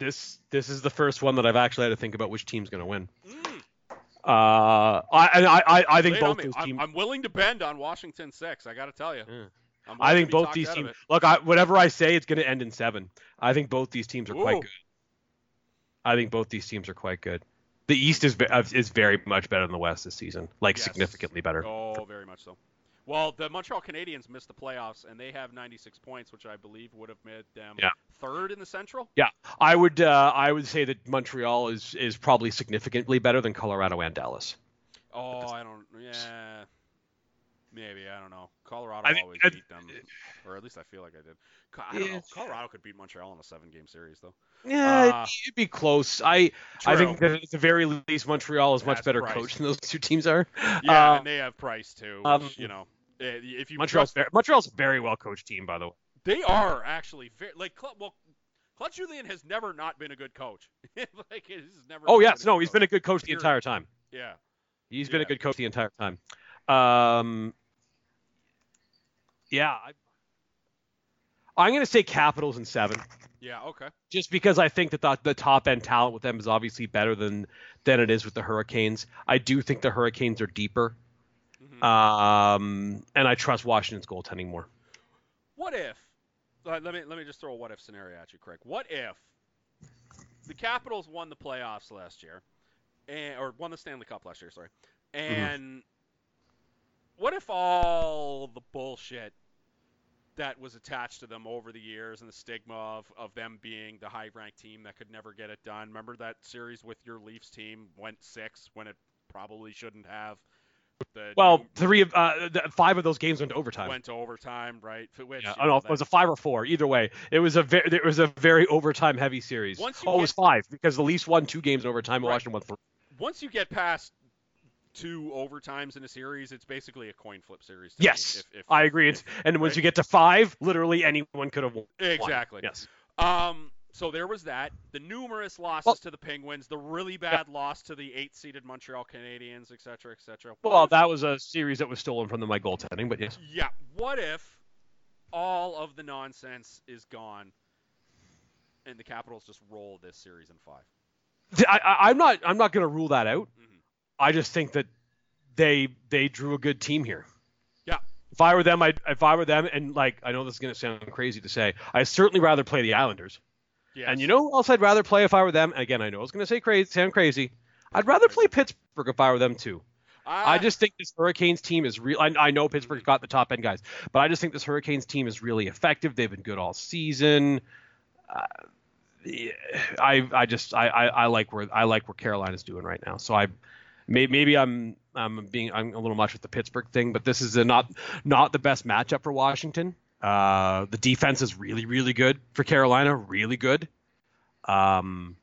This this is the first one that I've actually had to think about which team's going to win. Mm. Uh, I, I I think both those teams. I'm, I'm, willing to bend on Washington six. I got to tell you. Yeah. I think both these teams. Look, I, whatever I say, it's going to end in seven. I think both these teams are Ooh. quite good. I think both these teams are quite good. The East is is very much better than the West this season, like yes. significantly better. Oh, very much so. Well, the Montreal Canadiens missed the playoffs, and they have 96 points, which I believe would have made them yeah. third in the Central. Yeah, I would uh, I would say that Montreal is is probably significantly better than Colorado and Dallas. Oh, I don't. Yeah, maybe I don't know. Colorado I always beat them, or at least I feel like I did. I don't yeah. know. Colorado could beat Montreal in a seven-game series, though. Yeah, uh, it'd be close. I true. I think that at the very least Montreal is much better Price. coached than those two teams are. Yeah, uh, and they have Price too. Which, um, you know, if you Montreal's very, Montreal's a very well coached team, by the way. They are actually very like well. Claude Julien has never not been a good coach. like he's never. Oh yes, no, he's been a good coach the entire time. Yeah. He's yeah. been a good coach the entire time. Um. Yeah, I, am going to say Capitals in seven. Yeah. Okay. Just because I think that the, the top end talent with them is obviously better than than it is with the Hurricanes. I do think the Hurricanes are deeper. Um, and I trust Washington's goaltending more. What if? let me let me just throw a what if scenario at you, Craig. What if the Capitals won the playoffs last year, and or won the Stanley Cup last year? Sorry, mm-hmm. and mm-hmm. what if all the bullshit that was attached to them over the years and the stigma of, of them being the high ranked team that could never get it done. Remember that series with your Leafs team went six when it probably shouldn't have. The Well, three of uh, the, five of those games went to overtime. went to overtime, right? Which, yeah, I don't know if it was a five or four. Either way, it was a very it was a very overtime heavy series. Once oh, it was five because the Leafs won two games in overtime. Right. Washington won three. once you get past two overtimes in a series, it's basically a coin flip series. To Yes, if, if, I agree. It's, and once you get to five, literally anyone could have won. Exactly. Yes. Um, so there was that. The numerous losses Well- to the Penguins, the really bad loss to the eight-seeded Montreal Canadiens, et cetera, et cetera. What Well, if- that was a series that was stolen from them by goaltending, but yes. yeah. What if all of the nonsense is gone, and the Capitals just roll this series in five? I, I, I'm not. I'm not going to rule that out. Mhm. I just think that they they drew a good team here. Yeah. If I were them, I if I were them, and like I know this is going to sound crazy to say, I'd certainly rather play the Islanders. Yes. And you know who else I'd rather play if I were them? Again, I know it's going to say crazy, sound crazy. I'd rather play Pittsburgh if I were them too. I just think this Hurricanes team is real. I, I know Pittsburgh's got the top end guys, but I just think this Hurricanes team is really effective. They've been good all season. Uh, I I just I, I, I like where I like where Carolina's doing right now. So I may, maybe I'm I'm being I'm a little much with the Pittsburgh thing, but this is a not not the best matchup for Washington. Uh, the defense is really really good for Carolina, really good. Um,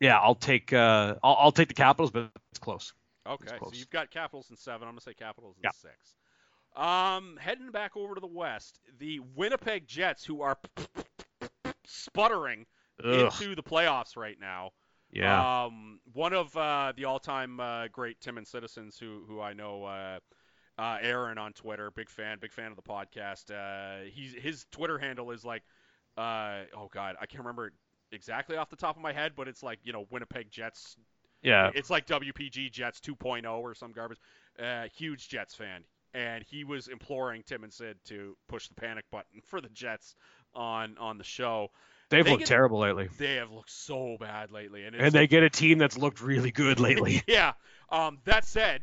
yeah, I'll take uh, I'll, I'll take the Capitals, but it's close. Okay, so close. you've got Capitals in seven. I'm gonna say Capitals in Yeah. six. Um, heading back over to the West, the Winnipeg Jets, who are sputtering Ugh, into the playoffs right now. yeah, Um, one of uh, the all-time uh, great Tim and citizens who who I know, uh, Aaron on Twitter, big fan, big fan of the podcast. Uh, he's his Twitter handle is like, uh, oh god, I can't remember exactly off the top of my head, but it's like you know Winnipeg Jets yeah. it's like WPG Jets 2.0 or some garbage. Uh, huge Jets fan, and he was imploring Tim and Sid to push the panic button for the Jets on on the show. They've they looked get- terrible lately, They have looked so bad lately, and, it's and they get a team that's looked really good lately. yeah. Um, that said,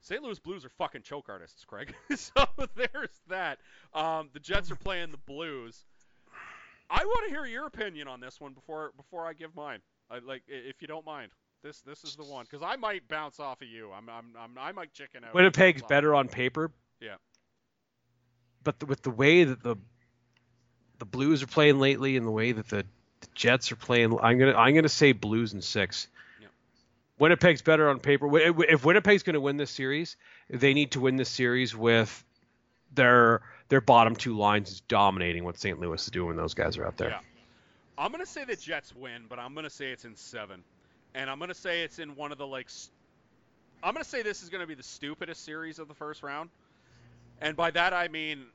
St. Louis Blues are fucking choke artists, Craig. so there's that. Um, the Jets are playing the Blues. I want to hear your opinion on this one before before I give mine. I, like, if you don't mind, this this is the one because I might bounce off of you. I'm, I'm, I'm I might chicken out. Winnipeg's better on paper. Yeah. But the, with the way that the the Blues are playing lately, and the way that the, the Jets are playing, I'm gonna I'm gonna say Blues in six. Winnipeg's better on paper. If Winnipeg's going to win this series, they need to win this series with their their bottom two lines is dominating what St. Louis is doing when those guys are out there. Yeah. I'm gonna say the Jets win, but I'm gonna say it's in seven, and I'm gonna say it's in one of the like. I'm gonna say this is gonna be the stupidest series of the first round, and by that I mean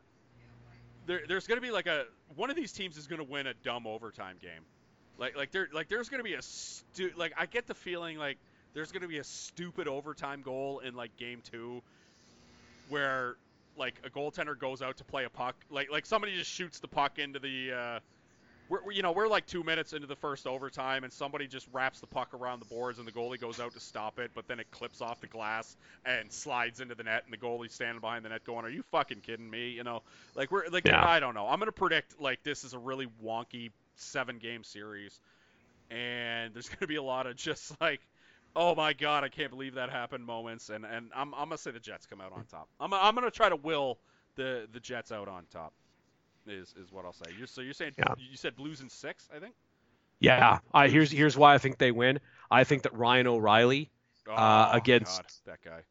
there, there's gonna be like a one of these teams is gonna win a dumb overtime game, like like there like there's gonna be a stu- like I get the feeling like there's gonna be a stupid overtime goal in like game two, where like a goaltender goes out to play a puck, like like somebody just shoots the puck into the. Uh, we're, we're- you know we're like two minutes into the first overtime and somebody just wraps the puck around the boards and the goalie goes out to stop it but then it clips off the glass and slides into the net and the goalie's standing behind the net going are you fucking kidding me you know like we're like Yeah. I don't know I'm gonna predict like this is a really wonky seven game series and there's gonna be a lot of just like oh my god I can't believe that happened moments and and I'm, I'm gonna say the Jets come out on top I'm, I'm gonna try to will the the Jets out on top is is what I'll say. You're, so you're saying Yeah. you said Blues in six, I think. Yeah, I, here's here's why I think they win. I think that Ryan O'Reilly, Uh, Oh, against- God, that guy.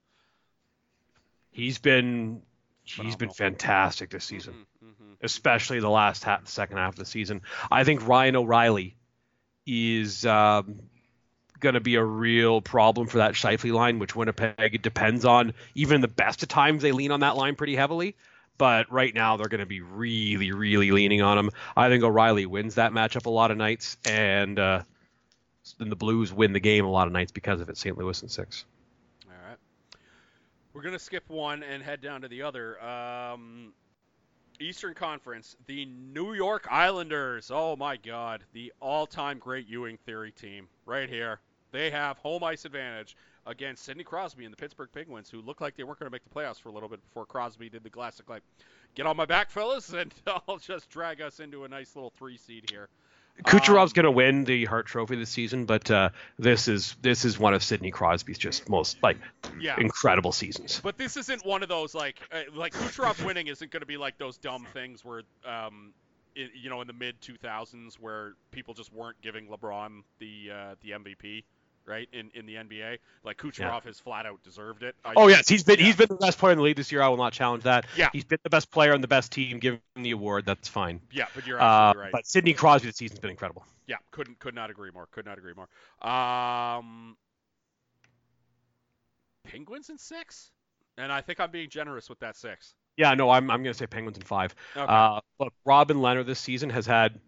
he's been he's been fantastic this season, Mhm, mhm. especially the last half, the second half of the season. I think Ryan O'Reilly is um, going to be a real problem for that Scheifele line, which Winnipeg depends on. Even the best of times, they lean on that line pretty heavily. But right now, they're going to be really, really leaning on him. I think O'Reilly wins that matchup a lot of nights, and uh, the Blues win the game a lot of nights because of it. St. Louis in six. All right. We're gonna skip one and head down to the other. Um, Eastern Conference, the New York Islanders. Oh my God, the all-time great Ewing Theory team, right here. They have home ice advantage against Sidney Crosby and the Pittsburgh Penguins, who looked like they weren't going to make the playoffs for a little bit before Crosby did the classic, like, get on my back, fellas, and I'll just drag us into a nice little three seed here. Kucherov's Um, going to win the Hart Trophy this season, but uh, this is this is one of Sidney Crosby's just most like Yeah. incredible seasons. But this isn't one of those like uh, like Kucherov winning isn't going to be like those dumb things where um you know in the mid 2000s where people just weren't giving LeBron the uh, the MVP right in in the NBA like Kucherov has flat out deserved it. I Oh yes, he's been yeah. he's been the best player in the league this year. I will not challenge that. Yeah. he's been the best player on the best team. Give him the award. That's fine. yeah, but you're Uh, absolutely right. But Sidney Crosby this season's been incredible. Yeah, couldn't could not agree more. Could not agree more. Um, Penguins in six, and I think I'm being generous with that six. Yeah, no, I'm I'm going to say Penguins in five. Okay. Uh, look, Robin Lehner this season has had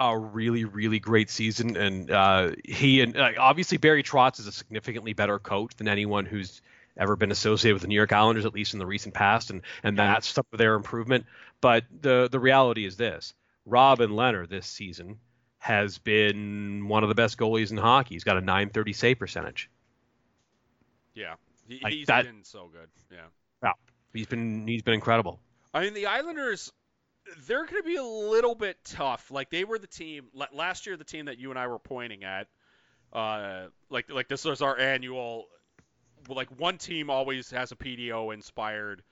a really, really great season, and uh, he and uh, obviously Barry Trotz is a significantly better coach than anyone who's ever been associated with the New York Islanders, at least in the recent past, and and that's some of their improvement. But the the reality is this: Robin Lehner this season has been one of the best goalies in hockey. He's got a 930 save percentage. yeah, he, like he's that- been so good. Yeah. He's been he's been incredible. I mean, the Islanders, they're going to be a little bit tough. Like they were the team last year, the team that you and I were pointing at. Uh, like like this was our annual. Like one team always has a PDO inspired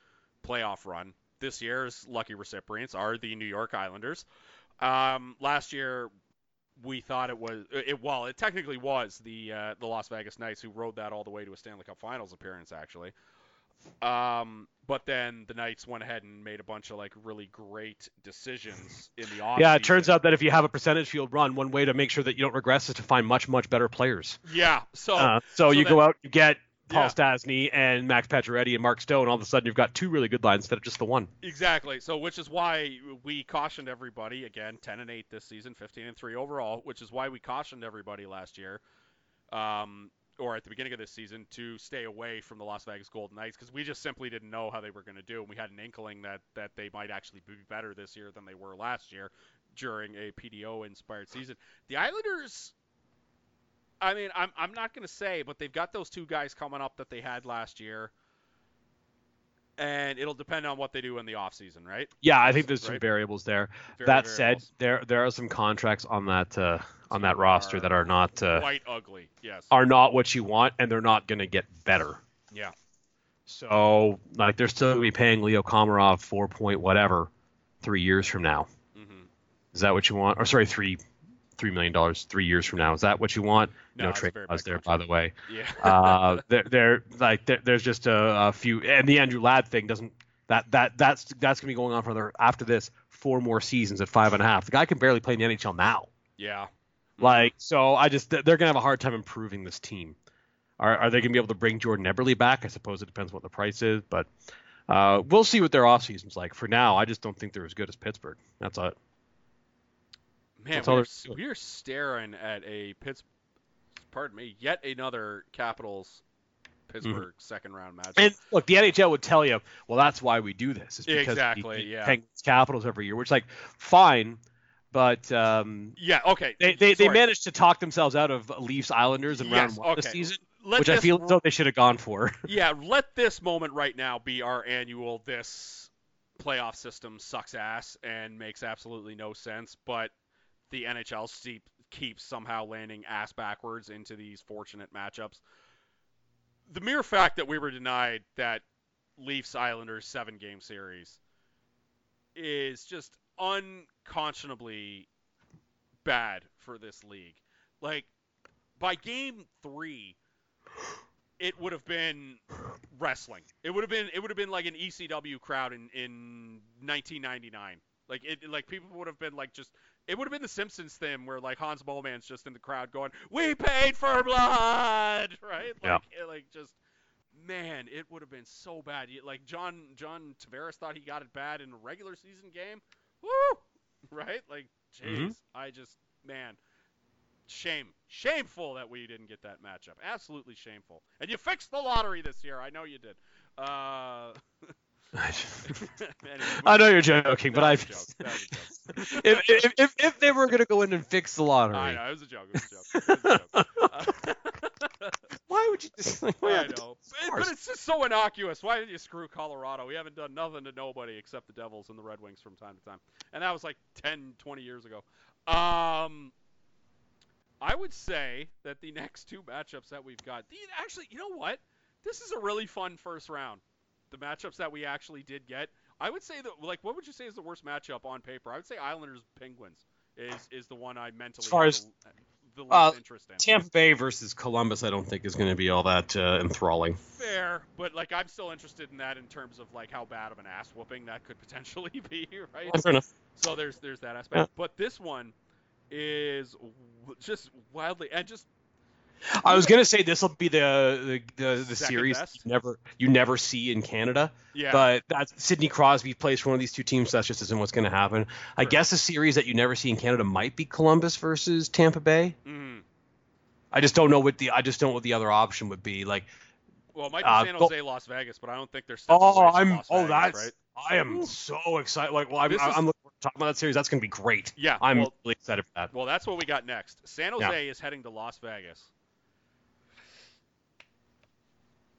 playoff run. This year's lucky recipients are the New York Islanders. Um, last year, we thought it was it. Well, it technically was the uh, the Las Vegas Knights who rode that all the way to a Stanley Cup Finals appearance, actually. Um, but then the Knights went ahead and made a bunch of like really great decisions in the off. Yeah, it turns out that if you have a percentage field run, one way to make sure that you don't regress is to find much much better players. Yeah. So Uh, so, so you that- go out, you get Paul Yeah. Stastny and Max Pacioretty and Mark Stone. All of a sudden, you've got two really good lines instead of just the one. Exactly. So, which is why we cautioned everybody again, 10 and 8 this season, 15 and 3 overall, which is why we cautioned everybody last year, um, or at the beginning of this season, to stay away from the Las Vegas Golden Knights because we just simply didn't know how they were going to do, and we had an inkling that that they might actually be better this year than they were last year during a PDO-inspired season. The Islanders. I mean, I'm, I'm not going to say, but they've got those two guys coming up that they had last year. And it'll depend on what they do in the offseason, right? Yeah, I think there's some Right. variables there. Very that said, there there are some contracts on that uh, on that roster that are not uh, quite ugly. Yes. are not what you want, and they're not going to get better. Yeah. So, like, they're still going to be paying Leo Komarov four point whatever three years from now. hmm Is that what you want? Or sorry, three three million dollars three years from now. Is that what you want? No, a trade clause there, by the way. Yeah. uh, there, there, like, there, there's just a, a few, and the Andrew Ladd thing doesn't. That that that's that's gonna be going on for another after this four more seasons at five and a half. The guy can barely play in the NHL now. yeah. Like, so I just they're gonna have a hard time improving this team. Are are they gonna be able to bring Jordan Eberle back? I suppose it depends what the price is, but uh, we'll see what their off season's like. For now, I just don't think they're as good as Pittsburgh. That's it. Man, we're, we're staring at a Pitts. Pardon me. Yet another Capitals Pittsburgh second round match. Mm-hmm. And look, the NHL would tell you, well, that's why we do this. Is because Exactly, we yeah. Penguins Capitals every year, which like fine, but um, yeah. Okay. they they, they managed to talk themselves out of Leafs Islanders in round Yes, one this okay. season, Let which I feel as though they should have gone for. yeah, let this moment right now be our annual. This playoff system sucks ass and makes absolutely no sense, but the NHL keeps somehow landing ass backwards into these fortunate matchups. The mere fact that we were denied that Leafs Islanders seven game series is just unconscionably bad for this league. Like, by game three, it would have been wrestling. It would have been it would have been like an ECW crowd in in 1999. Like it like people would have been like just it would have been the Simpsons thing where like Hans Moleman's just in the crowd going, "We paid for blood," right? Like Yeah. it, like just man, it would have been so bad. Like John John Tavares thought he got it bad in a regular season game. Woo! Right? Like jeez, Mhm. I just man, shame, shameful that we didn't get that matchup. Absolutely shameful. And you fixed the lottery this year. I know you did. Uh, anyway, I know you're joking, but I was a joke. That was a joke. if, if if if they were gonna go in and fix the lottery, I know it was a joke. It was a joke. It was a joke. why would you just? Like, I know, Of but, but it's just so innocuous. Why did you screw Colorado? We haven't done nothing to nobody except the Devils and the Red Wings from time to time, and that was like 10, 20 years ago. Um, I would say that the next two matchups that we've got, actually, you know what? This is a really fun first round. The matchups that we actually did get, I would say that, like, what would you say is the worst matchup on paper? I would say Islanders Penguins is is the one I mentally as far as- the, the least uh, interest in. Tampa Bay versus Columbus, I don't think is going to be all that uh, enthralling. Fair, but like I'm still interested in that in terms of like how bad of an ass whooping that could potentially be, right? Fair enough. So there's there's that aspect. Yeah. But this one is just wildly and just I was going to say this will be the the, the, the series you never you never see in Canada. yeah. But that's Sidney Crosby plays for one of these two teams. So that just isn't what's going to happen. I Sure. guess a series that you never see in Canada might be Columbus versus Tampa Bay. Mhm. I just don't know what the I just don't know what the other option would be. Like, Well, it might be uh, San go- Jose, Las Vegas, but I don't think they're. stepping oh, I'm Las oh Vegas, that's right. I am so excited. Like, well, I'm is- I'm looking forward to talking about that series. That's going to be great. Yeah. I'm well, really excited for that. well, that's what we got next. San Yeah. Jose is heading to Las Vegas.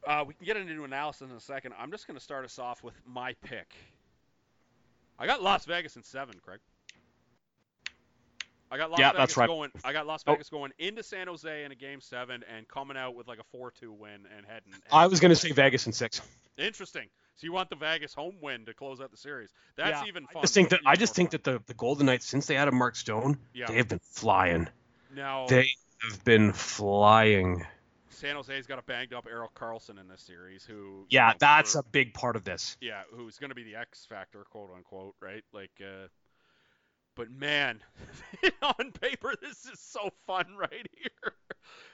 Uh, we can get into analysis in a second. I'm just going to start us off with my pick. I got Las Vegas in seven, Craig. I got Las Yeah, Vegas that's right. going. I got Las Oh. Vegas going into San Jose in a game seven and coming out with like a four-two win and heading. I was going to say Vegas in six. Interesting. So you want the Vegas home win to close out the series? That's Yeah, even I fun. just think that I just think fun. that the the Golden Knights since they added Mark Stone, Yeah. they have been flying. now They have been flying. San Jose's got a banged up Erik Karlsson in this series, who Yeah, know, that's a big part of this. yeah, who's going to be the X factor, quote unquote, right? Like, uh, but man, on paper, this is so fun right here.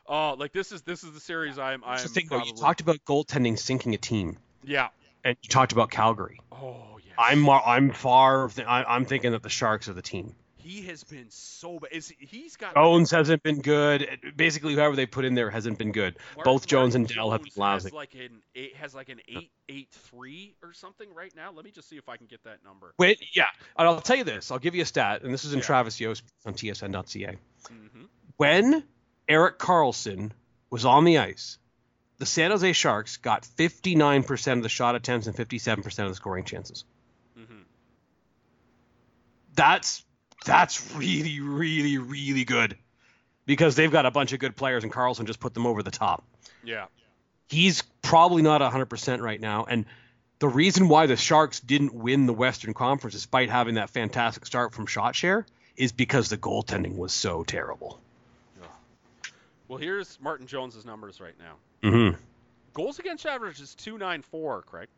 Oh, like this is this is the series I'm I'm the thing, probably You talked about goaltending sinking a team, yeah. and you talked about Calgary. Oh yeah. I'm I'm far. I- I'm thinking that the Sharks are the team. He has been so bad. Is he's got Jones hasn't been good. Basically, whoever they put in there hasn't been good. Mark- Both Jones Mark and Dell have been lousy. Has like an eight has like an eight eight three or something right now. Let me just see if I can get that number. Wait, yeah, and I'll tell you this. I'll give you a stat, and this is in Yeah. Travis Yost on TSN.ca. hmm When Erik Karlsson was on the ice, the San Jose Sharks got 59% of the shot attempts and 57% of the scoring chances. hmm That's that's really, really, really good because they've got a bunch of good players, and Karlsson just put them over the top. Yeah. he's probably not 100% right now. And the reason why the Sharks didn't win the Western Conference, despite having that fantastic start from shot share, is because the goaltending was so terrible. Well, here's Martin Jones's numbers right now. Mm-hmm. Goals against average is two nine four, Craig.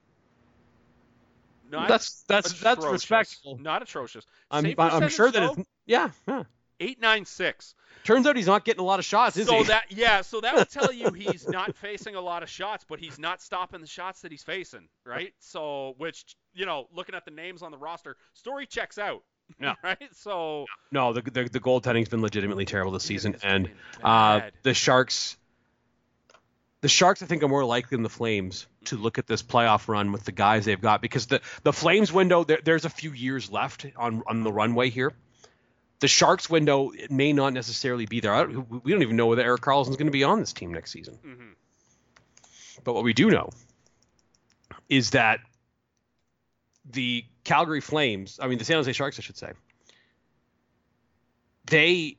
Not That's that's that's atrocious. respectable. Not atrocious. I'm I'm sure that it's yeah yeah. eight nine six. Turns out he's not getting a lot of shots, is So he? that yeah, so that would tell you he's not facing a lot of shots, but he's not stopping the shots that he's facing, right? So which you know, looking at the names on the roster, story checks out. Yeah. Right? So no, the, the the goaltending's been legitimately terrible this season, and uh, the Sharks. The Sharks, I think, are more likely than the Flames to look at this playoff run with the guys they've got because the, the Flames window, there, there's a few years left on, on the runway here. The Sharks window it may not necessarily be there. I don't, we don't even know whether Erik Karlsson's going to be on this team next season. Mhm. But what we do know is that the Calgary Flames, I mean the San Jose Sharks, I should say, they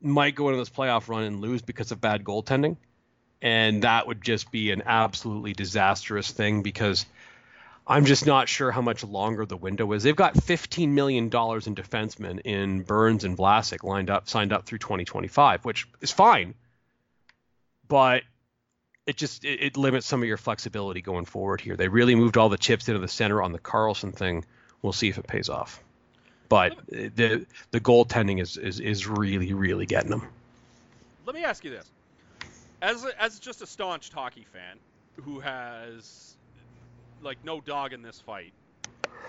might go into this playoff run and lose because of bad goaltending, and that would just be an absolutely disastrous thing because I'm just not sure how much longer the window is. They've got 15 million dollars in defensemen in Burns and Vlasic lined up, signed up through 2025, which is fine, but it just it, it limits some of your flexibility going forward here. They really moved all the chips into the center on the Karlsson thing. We'll see if it pays off. But the the goaltending is, is is really really getting them. Let me ask you this. As a, as just a staunch hockey fan who has like no dog in this fight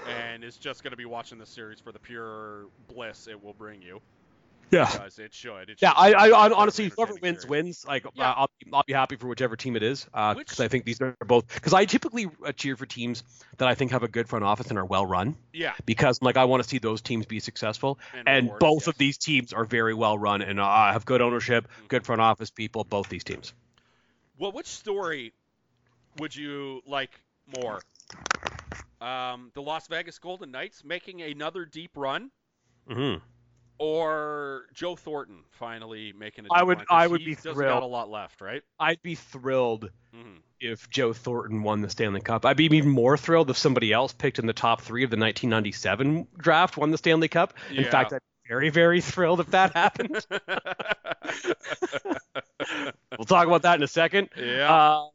and is just going to be watching this series for the pure bliss it will bring you Yeah. because it should. It Yeah, should I, be I, I honestly, whoever wins wins. Like, Yeah. uh, I'll, I'll be happy for whichever team it is, because Which- I think these are both. Because I typically uh, cheer for teams that I think have a good front office and are well run. Yeah, Because like I want to see those teams be successful, And and, both yes. of these teams are very well run and uh, have good ownership, Mm-hmm. good front office people. Both these teams. Well, which story would you like more? Um, the Las Vegas Golden Knights making another deep run, hmm or Joe Thornton finally making a I would- I would he be still got thrilled. a lot left, right? I'd be thrilled hmm if Joe Thornton won the Stanley Cup. I'd be even more thrilled if somebody else picked in the top three of the 1997 draft won the Stanley Cup. In Yeah. fact, I'd be very, very thrilled if that happened. we'll talk about that in a second. yeah. Um,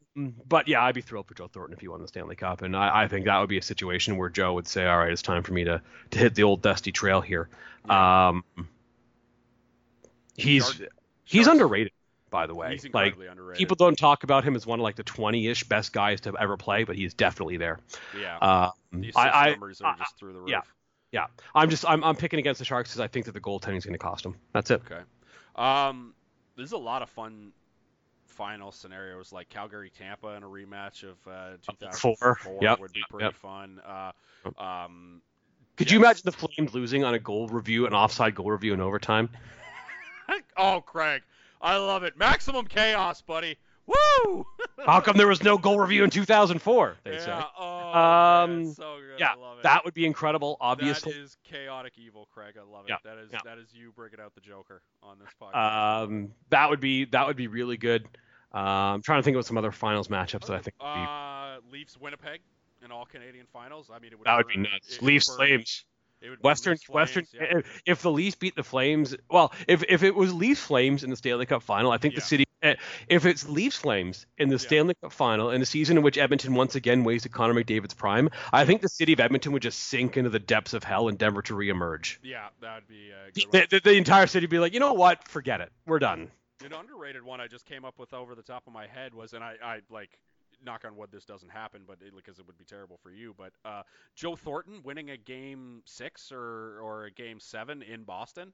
but yeah, I'd be thrilled for Joe Thornton if he won the Stanley Cup, and I, I think that would be a situation where Joe would say, "All right, it's time for me to to hit the old dusty trail here." Um, he's Shark- he's Sharks- underrated, by the way. He's like underrated. people don't talk about him as one of like the 20-ish best guys to ever play, but he's definitely there. yeah. Um, the I, I, numbers are I- just through the roof. yeah. yeah, I'm just I'm I'm picking against the Sharks because I think that the goaltending is going to cost them. That's it. Okay. Um, there's a lot of fun final scenarios like Calgary Tampa in a rematch of uh, 2004 Four. Yep. would be pretty Yep. fun. Uh, um, Could you imagine the Flames losing on a goal review, an offside goal review in overtime? oh, Craig, I love it. Maximum chaos, buddy. Woo! How come there was no goal review in 2004? They yeah. say. Oh, Um, man, so good. Yeah, I love it. that would be incredible. Obviously, That is chaotic evil, Craig. I love it. Yeah, That is yeah. that is you bringing out the Joker on this podcast. um, that would be that would be really good. Um, I'm trying to think of some other finals matchups that I think would be, Uh, Leafs Winnipeg in all Canadian finals. I mean, it would that would be burn- nuts. Leafs Flames. Western Leafs Western. Yeah. If, if the Leafs beat the Flames, well, if if it was Leafs Flames in the Stanley Cup final, I think Yeah. the city. eh, If it's Leafs Flames in the Yeah. Stanley Cup final in a season in which Edmonton once again wasted Connor McDavid's prime, I think the city of Edmonton would just sink into the depths of hell and Denver to reemerge. Yeah, that'd be The, the, the entire city would be like, you know what? Forget it. We're done. An underrated one I just came up with over the top of my head was, and I, I like, knock on wood, this doesn't happen, but it, because it would be terrible for you. But uh, Joe Thornton winning a game six or or a game seven in Boston.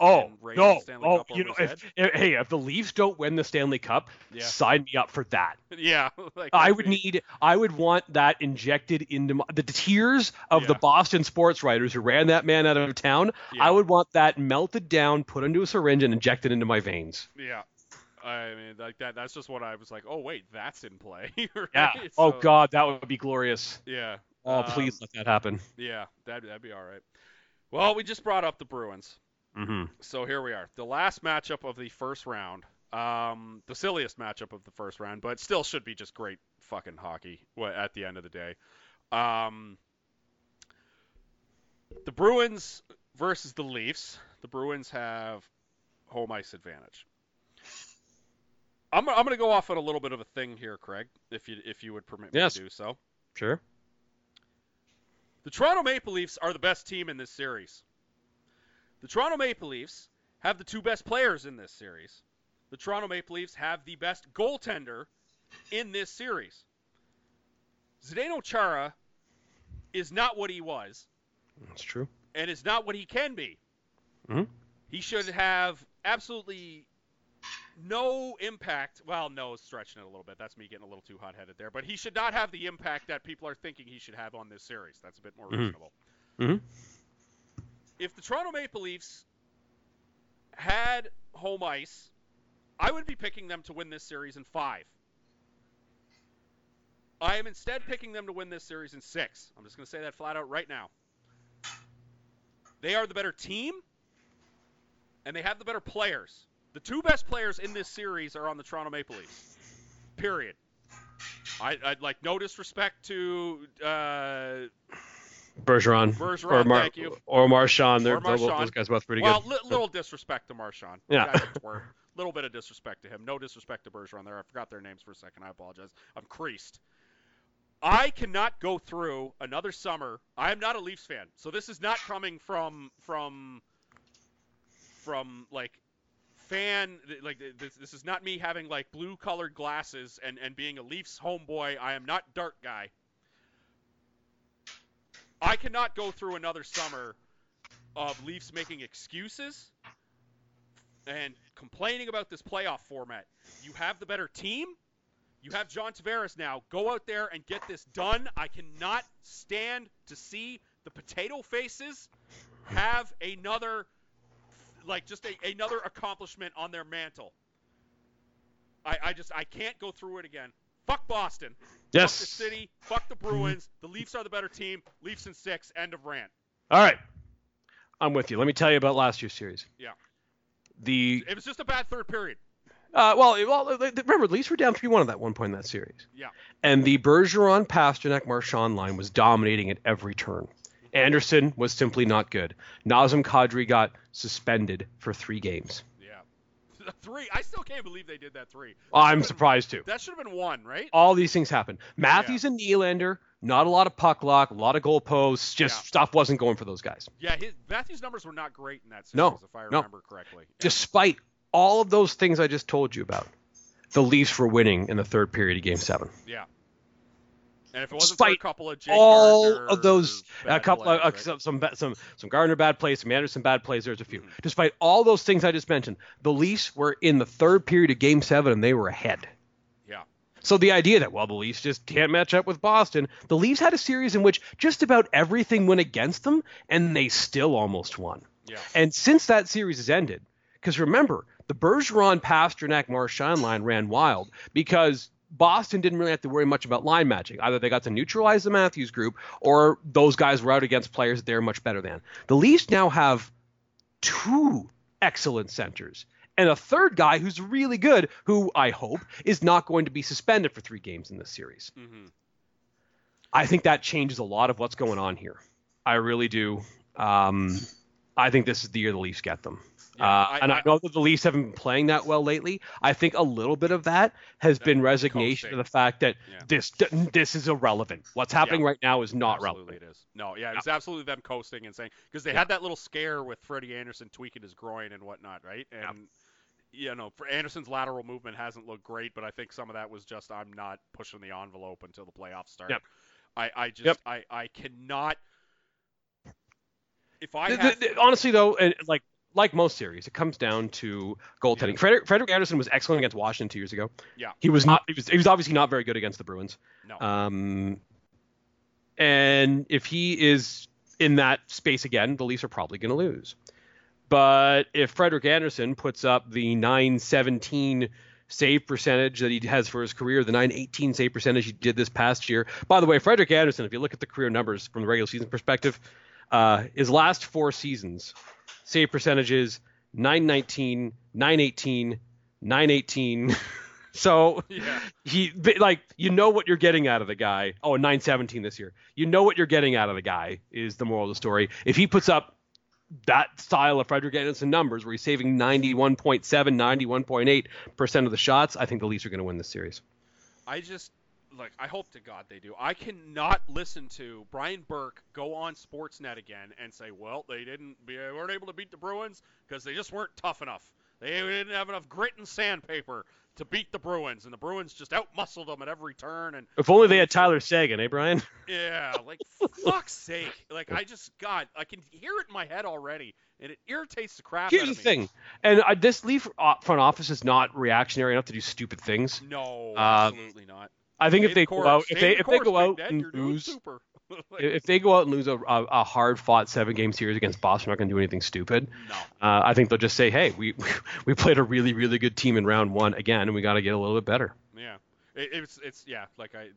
Oh And raise the no! Stanley Oh, Cup you know, if, if- hey, if the Leafs don't win the Stanley Cup, Yeah. sign me up for that. yeah, like I that'd be- need, I would want that injected into my, the tears of the Boston sports writers who ran that man out of town. Yeah. I would want that melted down, put into a syringe, and injected into my veins. Yeah. I mean, like that. That's just what I was like. Oh wait, that's in play. right? Yeah. Oh So, God, that would be glorious. Yeah. Oh, Um, please let that happen. Yeah, that'd, that'd be all right. Well, we just brought up the Bruins. Hmm So here we are. The last matchup of the first round. Um, the silliest matchup of the first round, but still should be just great fucking hockey at the end of the day. Um, the Bruins versus the Leafs. The Bruins have home ice advantage. I'm, I'm going to go off on a little bit of a thing here, Craig, if you if you would permit me Yes. to do so. Sure. The Toronto Maple Leafs are the best team in this series. The Toronto Maple Leafs have the two best players in this series. The Toronto Maple Leafs have the best goaltender in this series. Zdeno Chara is not what he was That's true. and is not what he can be. Mhm. He should have absolutely no impact. Well, no, stretching it a little bit. That's me getting a little too hot-headed there. But he should not have the impact that people are thinking he should have on this series. That's a bit more Mhm. reasonable. Mhm. If the Toronto Maple Leafs had home ice, I would be picking them to win this series in five. I am instead picking them to win this series in six. I'm just going to say that flat out right now. They are the better team, and they have the better players. The two best players in this series are on the Toronto Maple Leafs. Period. I, I'd like no disrespect to uh, Bergeron. Bergeron, or Mar- thank you. Or Marchand. They're, Or those- Marchand. Those guys both pretty well, good. li- little disrespect to Marchand. Yeah. A. Little bit of disrespect to him. No disrespect to Bergeron there. I forgot their names for a second. I apologize. I'm creased. I cannot go through another summer. I am not a Leafs fan, so this is not coming from from from like fan like this, this is not me having like blue colored glasses and and being a Leafs homeboy. I am not dark guy. I cannot go through another summer of Leafs making excuses and complaining about this playoff format. You have the better team. You have John Tavares now. Go out there and get this done. I cannot stand to see the potato faces have another like just a, another accomplishment on their mantle. I, I just I can't go through it again. Fuck Boston. Yes. Fuck the city. Fuck the Bruins. The Leafs are the better team. Leafs in six. End of rant. All right. I'm with you. Let me tell you about last year's series. Yeah. The It was just a bad third period. uh, well, well, remember, the Leafs were down three one at that one point in that series, Yeah. and the Bergeron, Pastrnak, Marchand line was dominating at every turn. Andersen was simply not good. Nazem Kadri got suspended for three games. Yeah. Three. I still can't believe they did that three. Oh, I'm That should've surprised too. That should have been one, right? All these things happen. Matthews and Nylander, not a lot of puck luck, a lot of goal posts, just Yeah. stuff wasn't going for those guys. Yeah. His, Matthews' numbers were not great in that series, No, if I no. remember correctly. Yeah. Despite all of those things I just told you about, the Leafs were winning in the third period of Game Seven. Yeah. And if it wasn't for a couple of Jake all Gardner of those a couple plays, uh, right? some some some some Gardner bad plays, some Andersen bad plays. There's a few. Mhm. Despite all those things I just mentioned, the Leafs were in the third period of Game Seven and they were ahead. Yeah. So the idea that well the Leafs just can't match up with Boston, the Leafs had a series in which just about everything went against them and they still almost won. Yeah. And since that series has ended, because remember the Bergeron, Pastrnak, Marchand line ran wild because Boston didn't really have to worry much about line matching. Either they got to neutralize the Matthews group, or those guys were out against players that they're much better than. The Leafs now have two excellent centers and a third guy who's really good, who I hope is not going to be suspended for three games in this series. hmm I think that changes a lot of what's going on here. I really do. Um, I think this is the year the Leafs get them. Yeah, uh, I- and I, I- know that the Leafs haven't been playing that well lately. I think a little bit of that has been resignation to the fact that Yeah. this this is irrelevant. What's happening right now is not absolutely relevant. it is. No, yeah, it's absolutely them coasting and saying because they had that little scare with Freddie Andersen tweaking his groin and whatnot, right? And you know, for Andersen's lateral movement hasn't looked great, but I think some of that was just I'm not pushing the envelope until the playoffs start. Yep. I, I just Yep. I, I cannot if I have honestly, though, and like like most series, it comes down to goaltending. Frederik, Frederik Andersen was excellent against Washington two years ago. Yeah. he was not. He was. He was obviously not very good against the Bruins. no Um, and if he is in that space again, the Leafs are probably going to lose. But if Frederik Andersen puts up the 917 save percentage that he has for his career, the 918 save percentage he did this past year. By the way, Frederik Andersen, if you look at the career numbers from the regular season perspective, uh, his last four seasons, save percentages 919, 918, 918. so yeah he like you know what you're getting out of the guy. Oh, 917 this year. You know what you're getting out of the guy is the moral of the story. If he puts up that style of Frederik Andersen numbers where he's saving 91.7, 91.8 percent of the shots, I think the Leafs are going to win this series. I just like I hope to God they do. I cannot listen to Brian Burke go on Sportsnet again and say, "Well, they didn't, they weren't able to beat the Bruins because they just weren't tough enough. They didn't have enough grit and sandpaper to beat the Bruins, and the Bruins just outmuscled them at every turn." And If only they had Tyler Seguin, eh, Brian? yeah, like fuck's sake, like I just God, I can hear it in my head already, and it irritates the crap Here's out the of me. thing, and uh, this Leaf uh, front office is not reactionary enough to do stupid things. No, Uh, absolutely not. I think if they the go course. out, Stay if they the if they go out and lose, super. Like, if they go out and lose a, a, a hard fought seven game series against Boston, they're not going to do anything stupid. no. Uh, I think they'll just say, hey, we we played a really really good team in round one again, and we got to get a little bit better. Yeah, it, it's it's yeah, like I.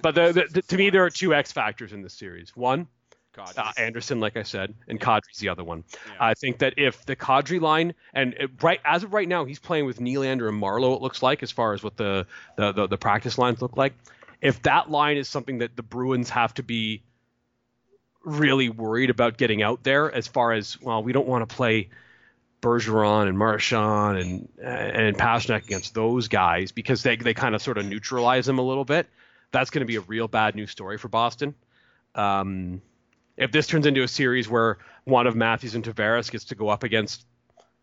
But the, the, the, to me, there are two X factors in this series. One, uh, Andersen, like I said, and Kadri's the other one. yeah. I think that if the Kadri line and it, right as of right now, he's playing with Nylander and Marleau. It looks like as far as what the the, the the practice lines look like. If that line is something that the Bruins have to be really worried about getting out there, as far as well, we don't want to play Bergeron and Marchand and and Pastrnak against those guys because they they kind of sort of neutralize them a little bit. That's going to be a real bad news story for Boston. Um, if this turns into a series where one of Matthews and Tavares gets to go up against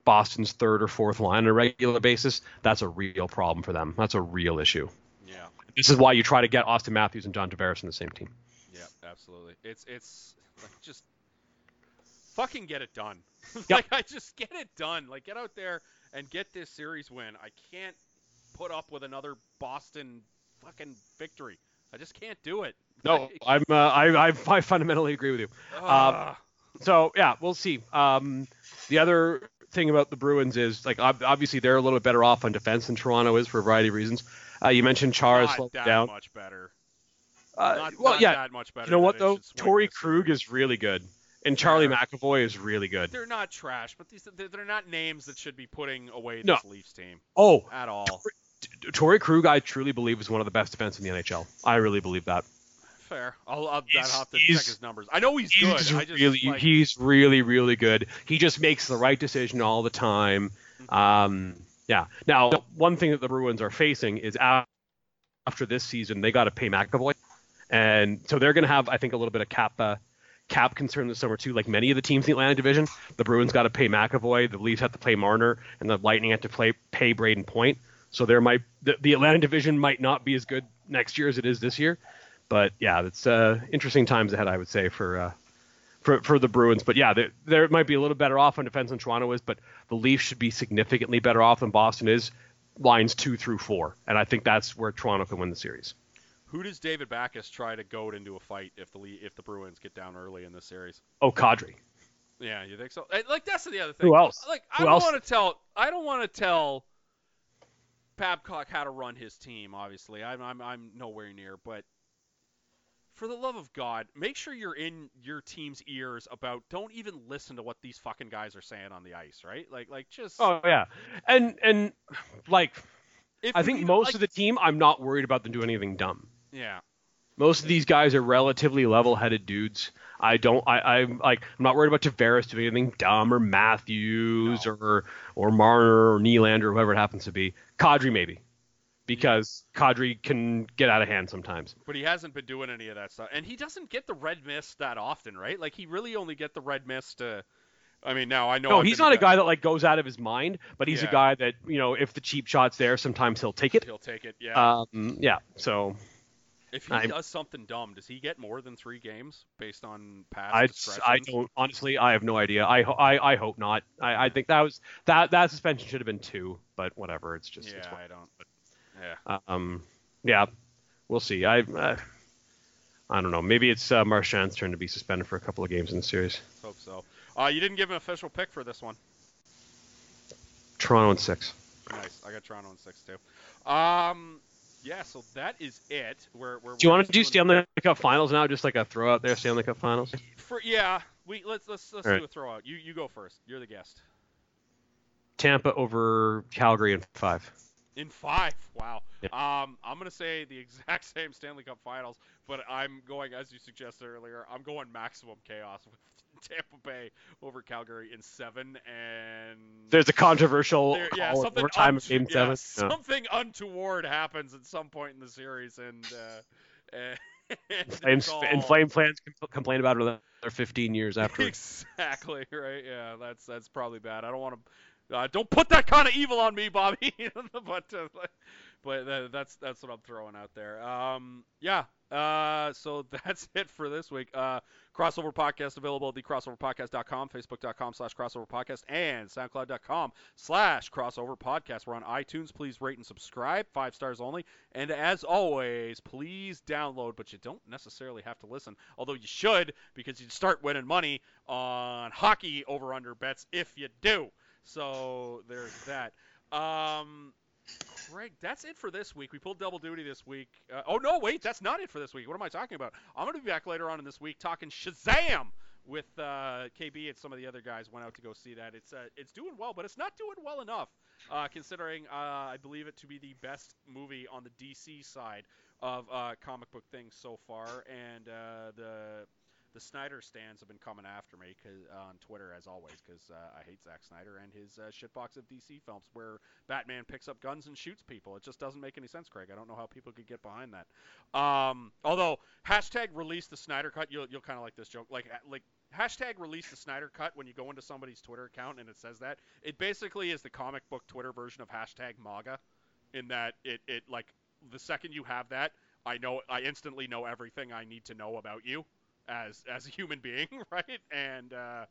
Boston's third or fourth line on a regular basis, that's a real problem for them. That's a real issue. yeah, This is why you try to get Auston Matthews and John Tavares in the same team. yeah, absolutely. It's it's like just fucking get it done. Yep. like I just get it done. Like get out there and get this series win. I can't put up with another Boston fucking victory. I just can't do it. No, I'm uh, I, I I fundamentally agree with you. ugh. So yeah, we'll see. Um, the other thing about the Bruins is like obviously they're a little bit better off on defense than Toronto is for a variety of reasons. Uh, you mentioned Chara slowed that down. much better. Uh, Not, well, not yeah. that much better. You know what though? should swing Torey this Krug is really good, and Charlie Fair. McAvoy is really good. They're not trash, but these they're not names that should be putting away No. this Leafs team Oh, at all. T- Torey Krug, I truly believe is one of the best defense in the NHL. I really believe that. Fair. I'll, I'll, I'll have to check his numbers. I know he's good. He's I just really, like, he's really, really good. He just makes the right decision all the time. Mm-hmm. Um, yeah. Now, one thing that the Bruins are facing is after this season, they got to pay McAvoy, and so they're going to have, I think, a little bit of cap uh, cap concern this summer too. Like many of the teams in the Atlantic Division, the Bruins got to pay McAvoy, the Leafs have to play Marner, and the Lightning have to play pay Brayden Point. So there might the, the Atlantic Division might not be as good next year as it is this year. But yeah, it's uh, interesting times ahead, I would say, for uh, for for the Bruins. But yeah, there there might be a little better off on defense than Toronto is, but the Leafs should be significantly better off than Boston is. Lines two through four, and I think that's where Toronto can win the series. Who does David Backes try to goad into a fight if the Le- if the Bruins get down early in this series? Oh, Kadri. Yeah, you think so? Like that's the other thing. Who else? Like I Who don't want to tell. I don't want to tell Babcock how to run his team. Obviously, I'm I'm I'm nowhere near. But for the love of God, make sure you're in your team's ears about. Don't even listen to what these fucking guys are saying on the ice, right? Like like just. Oh yeah, and and like if I think most like- of the team, I'm not worried about them doing anything dumb. Yeah. Most of these guys are relatively level-headed dudes. I don't. I, I'm like. I'm not worried about Tavares doing anything dumb or Matthews No. or or Marner or Nylander or whoever it happens to be. Kadri maybe, because Kadri can get out of hand sometimes. But he hasn't been doing any of that stuff, and he doesn't get the red mist that often, right? Like he really only get the red mist. Uh, I mean, now I know. No, I've he's not a guy. guy that like goes out of his mind, but he's Yeah. a guy that you know if the cheap shot's there, sometimes he'll take it. He'll take it. Yeah. Um, yeah. So if he I'm- does something dumb, does he get more than three games based on past I, I don't honestly. I have no idea. I I, I hope not. I, I think that was that that suspension should have been two, but whatever. It's just Yeah, what- I don't. Yeah. um yeah, we'll see. I uh, I don't know. Maybe it's uh, Marchand's turn to be suspended for a couple of games in the series. Hope so. Uh, you didn't give an official pick for this one. Toronto in six. Nice. I got Toronto in six too. Um, yeah. So that is it. We're, we're Do you want to do Stanley Cup Finals now? Just like a throw out there, Stanley Cup Finals. For yeah, we let's let's let's All do right. a throw out. You you go first. You're the guest. Tampa over Calgary in five. In five. Wow. Yeah. Um, I'm gonna say the exact same Stanley Cup Finals, but I'm going as you suggested earlier. I'm going maximum chaos with Tampa Bay over Calgary in seven, and There's a controversial there- yeah, something overtime of unto- game yeah, seven. Yeah. something untoward happens at some point in the series, and uh, and Flames it's and Flame fans complain about it another 15 years after. Exactly right. Yeah, that's that's probably bad. I don't want to. Uh, don't put that kind of evil on me, Bobby. but uh, but that's that's what I'm throwing out there. Um, yeah. Uh, so that's it for this week. Uh, crossover podcast available at thecrossoverpodcast.com, facebook.com slash crossover podcast, and soundcloud.com slash crossover podcast. We're on iTunes. Please rate and subscribe, five stars only. And as always, please download, but you don't necessarily have to listen. Although you should, because you'd start winning money on hockey over under bets if you do. So there's that. Um, Craig, that's it for this week. We pulled double duty this week. Uh, oh no, wait, that's not it for this week. What am I talking about? I'm going to be back later on in this week talking Shazam with uh, KB and some of the other guys. Went out to go see that. It's uh, it's doing well, but it's not doing well enough, uh, considering uh, I believe it to be the best movie on the DC side of uh, comic book things so far, and uh, the the Snyder stands have been coming after me 'cause- on Twitter as always because uh, I hate Zack Snyder and his uh, shitbox of DC films where Batman picks up guns and shoots people. It just doesn't make any sense, Craig. I don't know how people could get behind that. Um, although hashtag release the Snyder cut, you'll you'll kind of like this joke. Like like hashtag release the Snyder cut when you go into somebody's Twitter account and it says that. It basically is the comic book Twitter version of hashtag MAGA, in that it it like the second you have that, I know I instantly know everything I need to know about you as as a human being, right? And uh,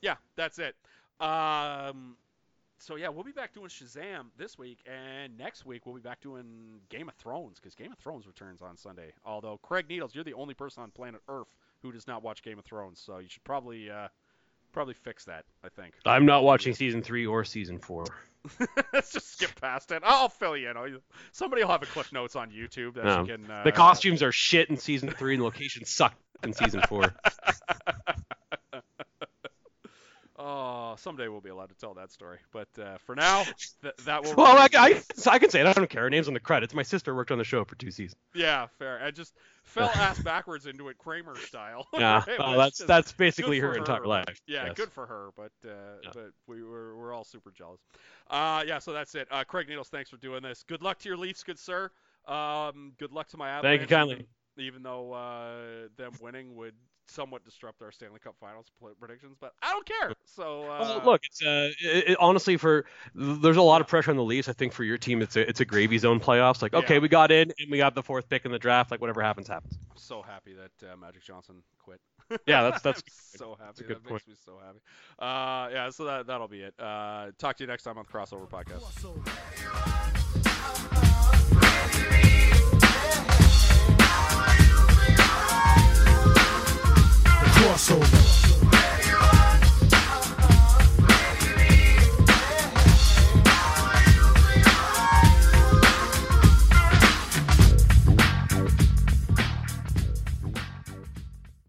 yeah, that's it. Um, so yeah, we'll be back doing Shazam this week, and next week we'll be back doing Game of Thrones because Game of Thrones returns on Sunday. Although Craig Needles, you're the only person on planet Earth who does not watch Game of Thrones, so you should probably uh, probably fix that. I think. I'm not watching season three or season four. Let's just skip past it. I'll fill you in. Somebody will have a cliff notes on YouTube that No. you can. Uh, The costumes are shit in season three, and the locations suck in season four. Oh, someday we'll be allowed to tell that story. But uh, for now, th- that will. Well, I, I, I can say it. I don't care. Her Names on the credits. My sister worked on the show for two seasons. Yeah, fair. I just fell ass backwards into it, Kramer style. Yeah, oh, that's that's basically good her entire life. Yeah, Yes. good for her, but uh, Yeah. but we were we're all super jealous. Uh, yeah, so that's it. Uh, Craig Needles, thanks for doing this. Good luck to your Leafs, good sir. Um, good luck to my Avalanche. Thank you kindly. Even, even though uh, them winning would somewhat disrupt our Stanley Cup Finals predictions, but I don't care. So uh, Well, look, it's uh, it, it- honestly for there's a lot of pressure on the Leafs. I think for your team, it's a it's a gravy zone playoffs. Like, okay, Yeah. we got in and we got the fourth pick in the draft. Like, whatever happens, happens. I'm so happy that uh, Magic Johnson quit. Yeah, that's that's so happy. a good that point. makes me so happy. Uh, yeah, so that that'll be it. Uh, talk to you next time on the Crossover Podcast. Crossover. crossover.